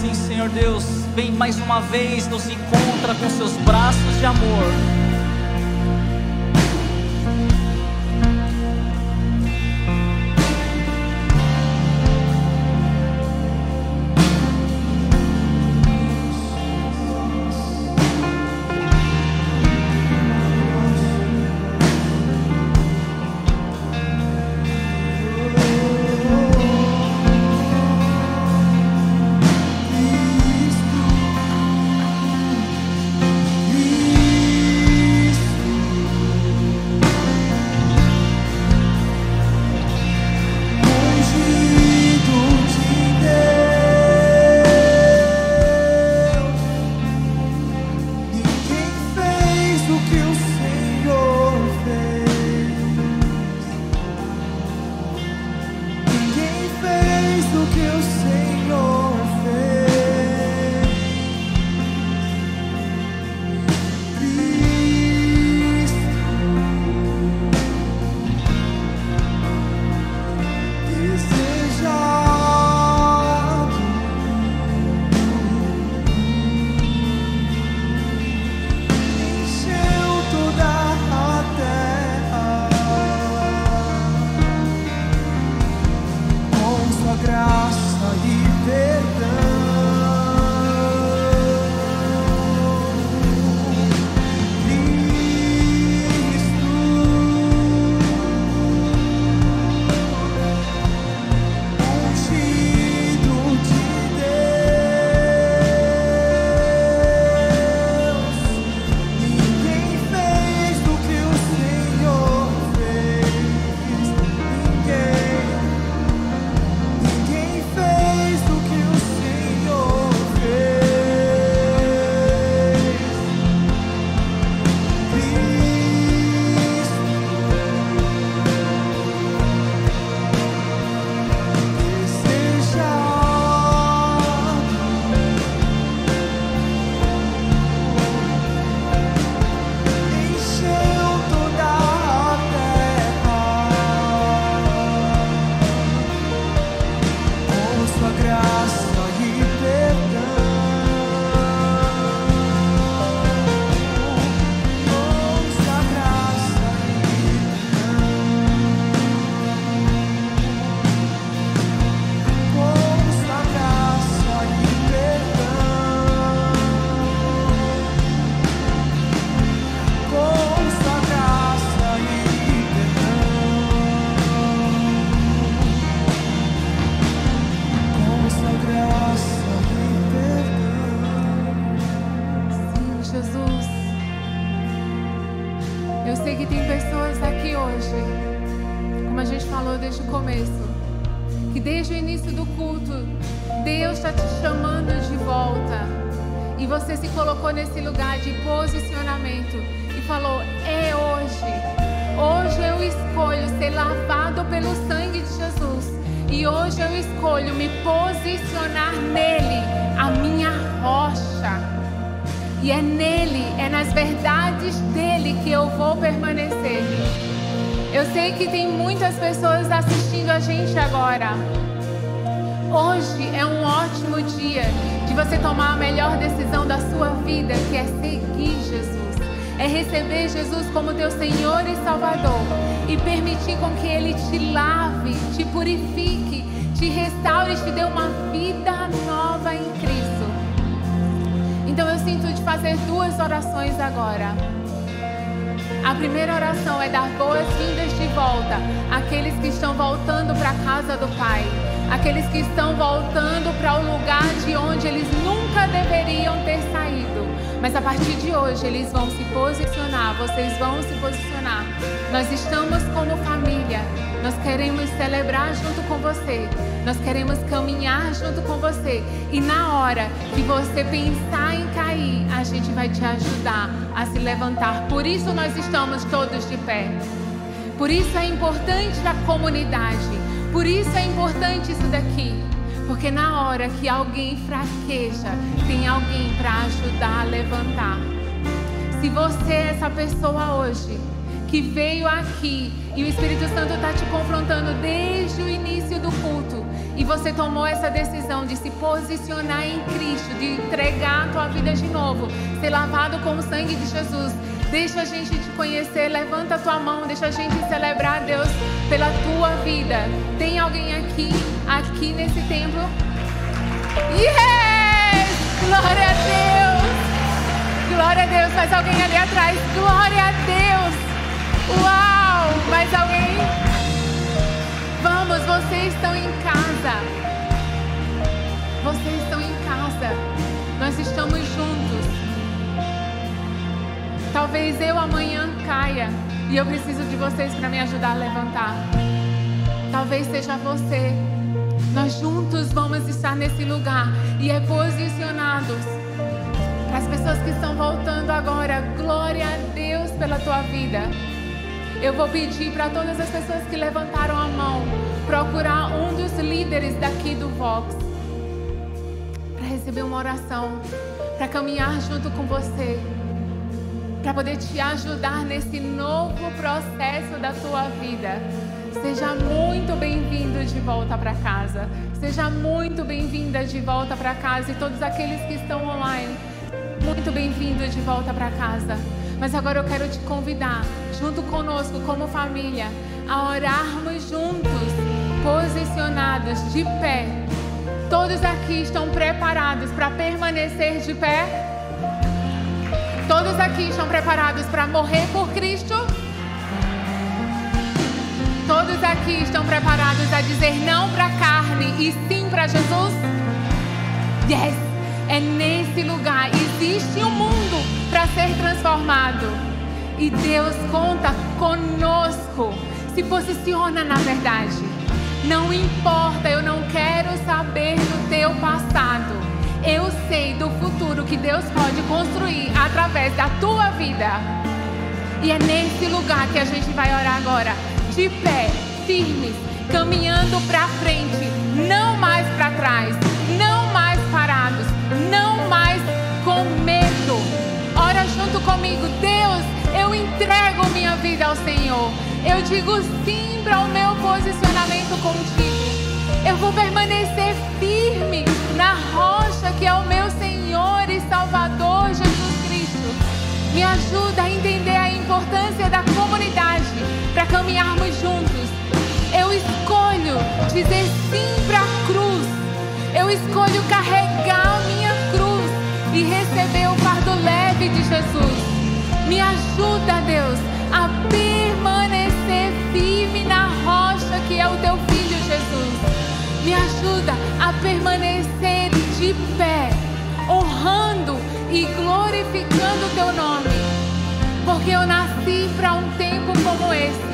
Sim, Senhor Deus, vem mais uma vez, nos encontra com seus braços de amor. Jesus como teu Senhor e Salvador e permitir com que ele te lave, te purifique, te restaure, te dê uma vida nova em Cristo. Então eu sinto de fazer duas orações agora. A primeira oração é dar boas-vindas de volta àqueles que estão voltando para a casa do Pai, aqueles que estão voltando para o lugar de onde eles nunca deveriam ter saído. Mas a partir de hoje eles vão se posicionar, vocês vão se posicionar. Nós estamos como família, nós queremos celebrar junto com você, nós queremos caminhar junto com você. E na hora que você pensar em cair, a gente vai te ajudar a se levantar. Por isso nós estamos todos de pé. Por isso é importante a comunidade. Por isso é importante isso daqui. Porque na hora que alguém fraqueja, tem alguém para ajudar a levantar. Se você é essa pessoa hoje que veio aqui e o Espírito Santo está te confrontando desde o início do culto e você tomou essa decisão de se posicionar em Cristo, de entregar a tua vida de novo, ser lavado com o sangue de Jesus, Deixa a gente te conhecer, levanta a tua mão, deixa a gente celebrar a Deus pela tua vida. Tem alguém aqui, aqui nesse templo? Yes! Glória a Deus! Glória a Deus! Mais alguém ali atrás? Glória a Deus! Uau! Mais alguém? Vamos, vocês estão em casa. Vocês estão em casa. Nós estamos juntos. Talvez eu amanhã caia e eu preciso de vocês para me ajudar a levantar. Talvez seja você. Nós juntos vamos estar nesse lugar e é posicionados. Para as pessoas que estão voltando agora, glória a Deus pela tua vida. Eu vou pedir para todas as pessoas que levantaram a mão procurar um dos líderes daqui do Vox para receber uma oração, para caminhar junto com você para poder te ajudar nesse novo processo da tua vida. Seja muito bem-vindo de volta para casa. Seja muito bem-vinda de volta para casa e todos aqueles que estão online, muito bem-vindo de volta para casa. Mas agora eu quero te convidar, junto conosco como família, a orarmos juntos, posicionados de pé. Todos aqui estão preparados para permanecer de pé? Todos aqui estão preparados para morrer por Cristo? Todos aqui estão preparados a dizer não para a carne e sim para Jesus? Yes! É nesse lugar. Existe um mundo para ser transformado. E Deus conta conosco. Se posiciona na verdade. Não importa, eu não quero saber do teu passado. Eu sei do futuro que Deus pode construir através da tua vida. E é nesse lugar que a gente vai orar agora, de pé, firmes, caminhando para frente, não mais para trás, não mais parados, não mais com medo. Ora junto comigo, Deus, eu entrego minha vida ao Senhor. Eu digo sim para o meu posicionamento contigo. Eu vou permanecer firme na rocha que é o meu Senhor e Salvador Jesus Cristo. Me ajuda a entender a importância da comunidade para caminharmos juntos. Eu escolho dizer sim para a cruz. Eu escolho carregar minha cruz e receber o fardo leve de Jesus. Me ajuda, Deus, a permanecer firme na rocha que é o teu. Me ajuda a permanecer de pé, honrando e glorificando o teu nome. porque eu nasci para um tempo como esse.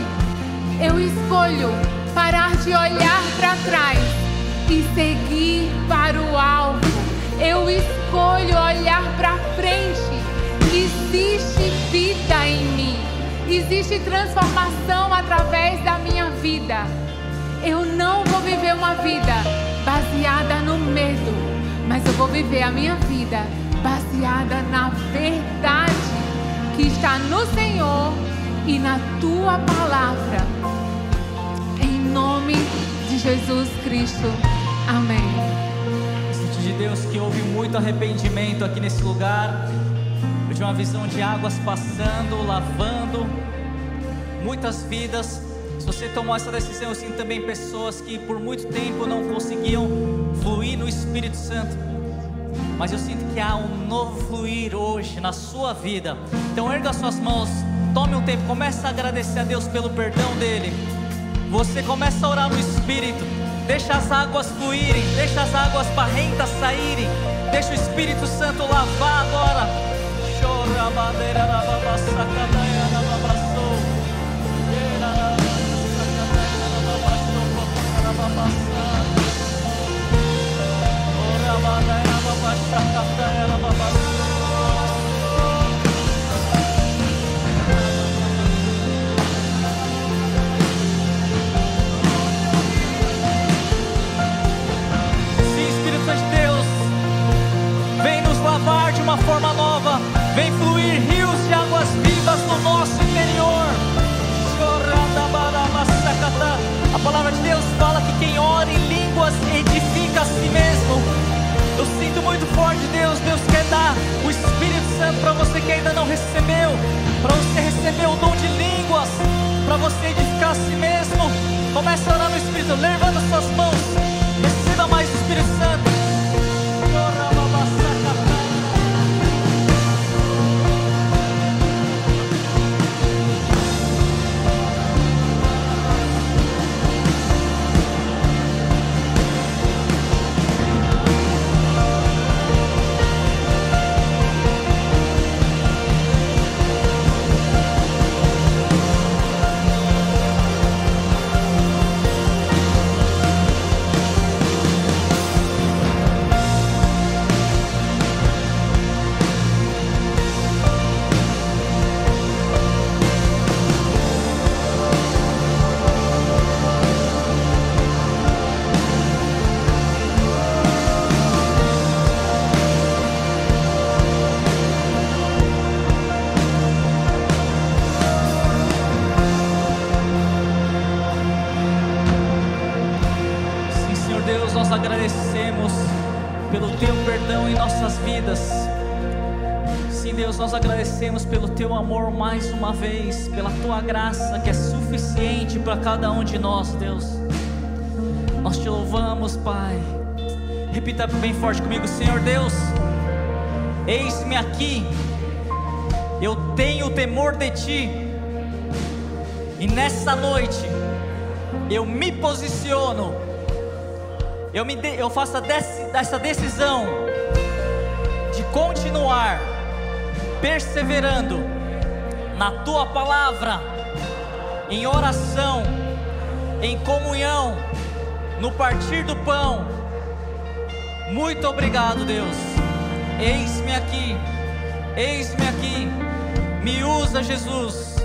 Eu escolho parar de olhar para trás e seguir para o alvo. Eu escolho olhar para frente. Existe vida em mim. Existe transformação através da minha vida. Eu não vou viver uma vida baseada no medo, mas eu vou viver a minha vida baseada na verdade que está no Senhor e na tua palavra. Em nome de Jesus Cristo. Amém. Sinto de Deus que houve muito arrependimento aqui nesse lugar. Eu tive uma visão de águas passando, lavando muitas vidas. Se você tomou essa decisão, eu sinto também pessoas que por muito tempo não conseguiam fluir no Espírito Santo. Mas eu sinto que há um novo fluir hoje na sua vida. Então erga suas mãos, tome um tempo, comece a agradecer a Deus pelo perdão dele. Você começa a orar no Espírito. Deixa as águas fluírem, deixa as águas barrentas saírem. Deixa o Espírito Santo lavar agora. Chora madeira na Sim, forma nova, vem fluir rios de águas vivas no nosso interior. A palavra de Deus fala que quem ora em línguas edifica a si mesmo. Sinto muito forte, Deus. Deus quer dar o Espírito Santo para você que ainda não recebeu, para você receber o dom de línguas, para você edificar a si mesmo. Comece a orar no Espírito, levando suas mãos. Amor mais uma vez, pela tua graça que é suficiente para cada um de nós, Deus. Nós te louvamos, Pai. Repita bem forte comigo, Senhor Deus. Eis-me aqui. Eu tenho temor de ti. E nessa noite eu me posiciono eu, me de- eu faço essa decisão de continuar perseverando na tua palavra, em oração, em comunhão, no partir do pão. Muito obrigado, Deus. Eis-me aqui, eis-me aqui, me usa, Jesus.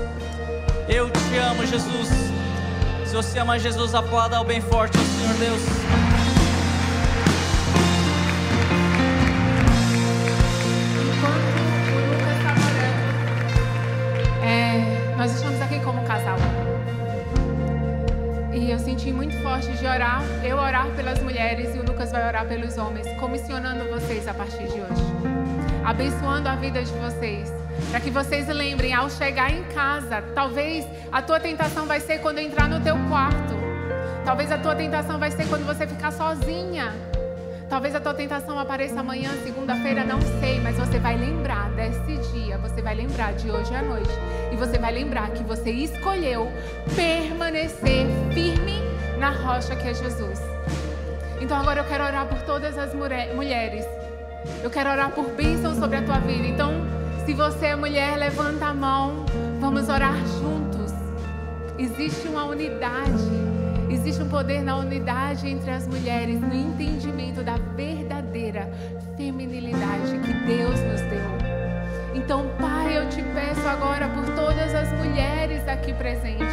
Eu te amo, Jesus. Se você ama Jesus, aplauda ao bem forte, ao Senhor Deus. Forte de orar, eu orar pelas mulheres e o Lucas vai orar pelos homens, comissionando vocês a partir de hoje. Abençoando a vida de vocês. Para que vocês lembrem, ao chegar em casa, talvez a tua tentação vai ser quando entrar no teu quarto. Talvez a tua tentação vai ser quando você ficar sozinha. Talvez a tua tentação apareça amanhã, segunda-feira, não sei, mas você vai lembrar desse dia, você vai lembrar de hoje à noite. E você vai lembrar que você escolheu permanecer firme na rocha que é Jesus. Então agora eu quero orar por todas as mulher- mulheres. Eu quero orar por bênção sobre a tua vida. Então, Se você é mulher, levanta a mão. Vamos orar juntos. Existe uma unidade. Existe um poder na unidade entre as mulheres, no entendimento da verdadeira feminilidade que Deus nos deu. Então, Pai, eu te peço agora por todas as mulheres aqui presentes.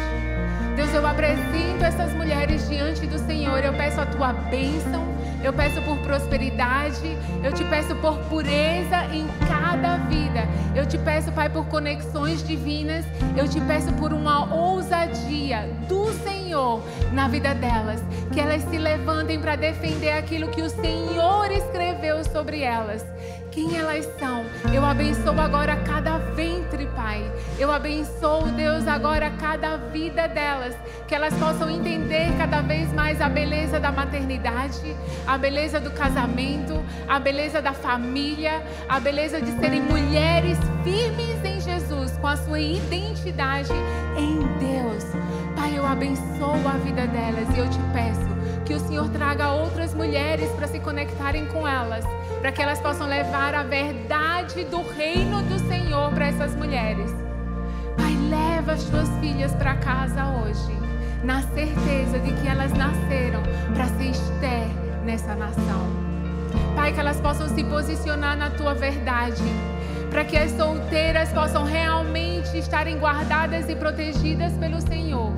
Deus, eu apresento essas mulheres diante do Senhor. Eu peço a tua bênção, eu peço por prosperidade, eu te peço por pureza em cada vida. Eu te peço, Pai, por conexões divinas. Eu te peço por uma ousadia do Senhor na vida delas. Que elas se levantem para defender aquilo que o Senhor escreveu sobre elas quem elas são. Eu abençoo agora cada ventre, Pai. Eu abençoo, Deus, agora cada vida delas. Que elas possam entender cada vez mais a beleza da maternidade, a beleza do casamento, a beleza da família, a beleza de serem mulheres firmes em Jesus, com a sua identidade em Deus. Pai, eu abençoo a vida delas e eu te peço que o Senhor traga outras mulheres para se conectarem com elas para que elas possam levar a verdade do reino do Senhor para essas mulheres. Pai, leva as tuas filhas para casa hoje, na certeza de que elas nasceram para ser Esther nessa nação. Pai, que elas possam se posicionar na tua verdade, para que as solteiras possam realmente estarem guardadas e protegidas pelo Senhor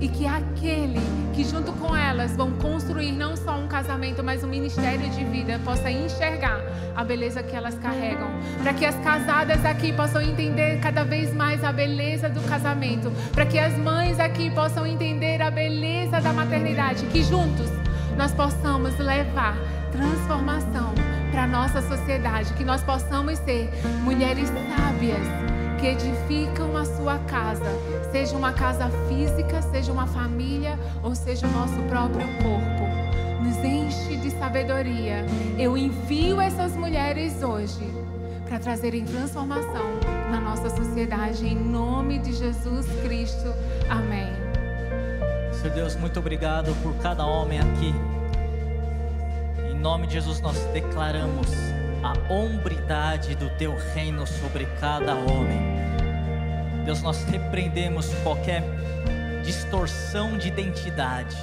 e que aquele que junto com elas vão construir não só um casamento, mas um ministério de vida possa enxergar a beleza que elas carregam, para que as casadas aqui possam entender cada vez mais a beleza do casamento, para que as mães aqui possam entender a beleza da maternidade, que juntos nós possamos levar transformação para a nossa sociedade, que nós possamos ser mulheres sábias que edificam a sua casa, seja uma casa física, seja uma família ou seja o nosso próprio corpo. Nos enche de sabedoria. Eu envio essas mulheres hoje para trazerem transformação na nossa sociedade, em nome de Jesus Cristo. Amém. Senhor Deus, muito obrigado por cada homem aqui. Em nome de Jesus, nós declaramos a hombridade do teu reino sobre cada homem. Deus, nós repreendemos qualquer distorção de identidade.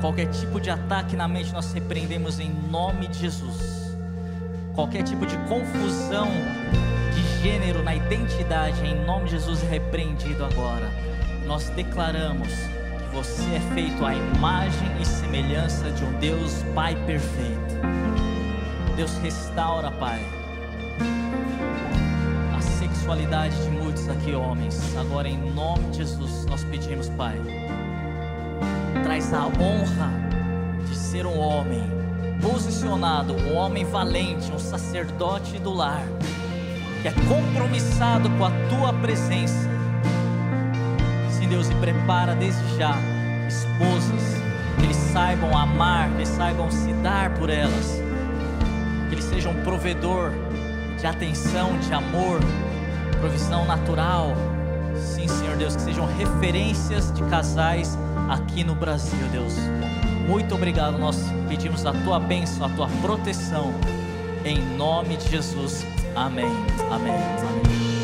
Qualquer tipo de ataque na mente nós repreendemos em nome de Jesus. Qualquer tipo de confusão de gênero na identidade em nome de Jesus é repreendido agora. Nós declaramos que você é feito à imagem e semelhança de um Deus Pai perfeito. Deus restaura, Pai, a sexualidade de muitos aqui, homens. Agora, em nome de Jesus, nós pedimos, Pai, traz a honra de ser um homem posicionado, um homem valente, um sacerdote do lar, que é compromissado com a tua presença. Sim, Deus, e prepara desde já esposas, que eles saibam amar, que eles saibam se dar por elas seja um provedor de atenção, de amor, provisão natural. Sim, Senhor Deus, que sejam referências de casais aqui no Brasil, Deus. Muito obrigado. Nós pedimos a tua bênção, a tua proteção. Em nome de Jesus. Amém. Amém. Amém.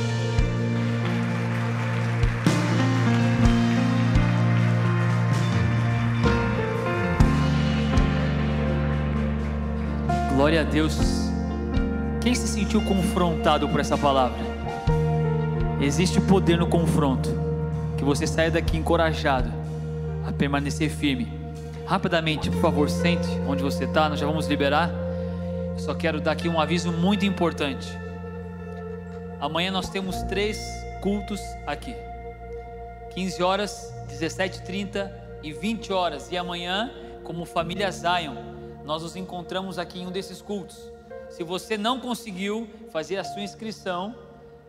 Glória a Deus. Quem se sentiu confrontado por essa palavra? Existe poder no confronto. Que você saia daqui encorajado a permanecer firme. Rapidamente, por favor, sente onde você está, nós já vamos liberar. Eu só quero dar aqui um aviso muito importante. Amanhã nós temos três cultos aqui: 15 horas, 17h30 e 20 horas. E amanhã, como família Zion, nós nos encontramos aqui em um desses cultos. Se você não conseguiu fazer a sua inscrição,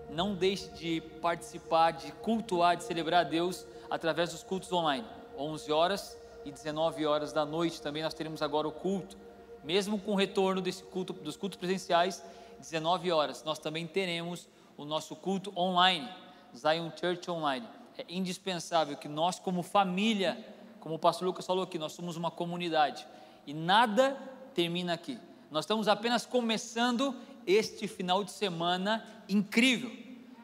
não deixe de participar, de cultuar, de celebrar a Deus através dos cultos online. 11 horas e 19 horas da noite também nós teremos agora o culto. Mesmo com o retorno desse culto, dos cultos presenciais, 19 horas, nós também teremos o nosso culto online, Zion Church Online. É indispensável que nós, como família, como o pastor Lucas falou aqui, nós somos uma comunidade e nada termina aqui. Nós estamos apenas começando este final de semana incrível.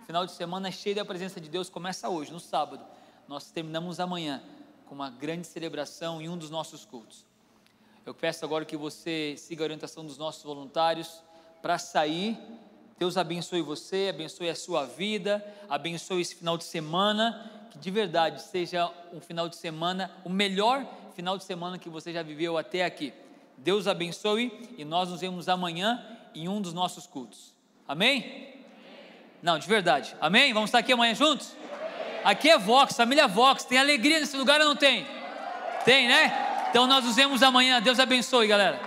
Final de semana cheio da presença de Deus começa hoje, no sábado. Nós terminamos amanhã com uma grande celebração em um dos nossos cultos. Eu peço agora que você siga a orientação dos nossos voluntários para sair. Deus abençoe você, abençoe a sua vida, abençoe esse final de semana, que de verdade seja um final de semana, o melhor final de semana que você já viveu até aqui. Deus abençoe e nós nos vemos amanhã em um dos nossos cultos. Amém? Não, de verdade. Amém? Vamos estar aqui amanhã juntos? Aqui é Vox, família Vox. Tem alegria nesse lugar ou não tem? Tem, né? Então nós nos vemos amanhã. Deus abençoe, galera.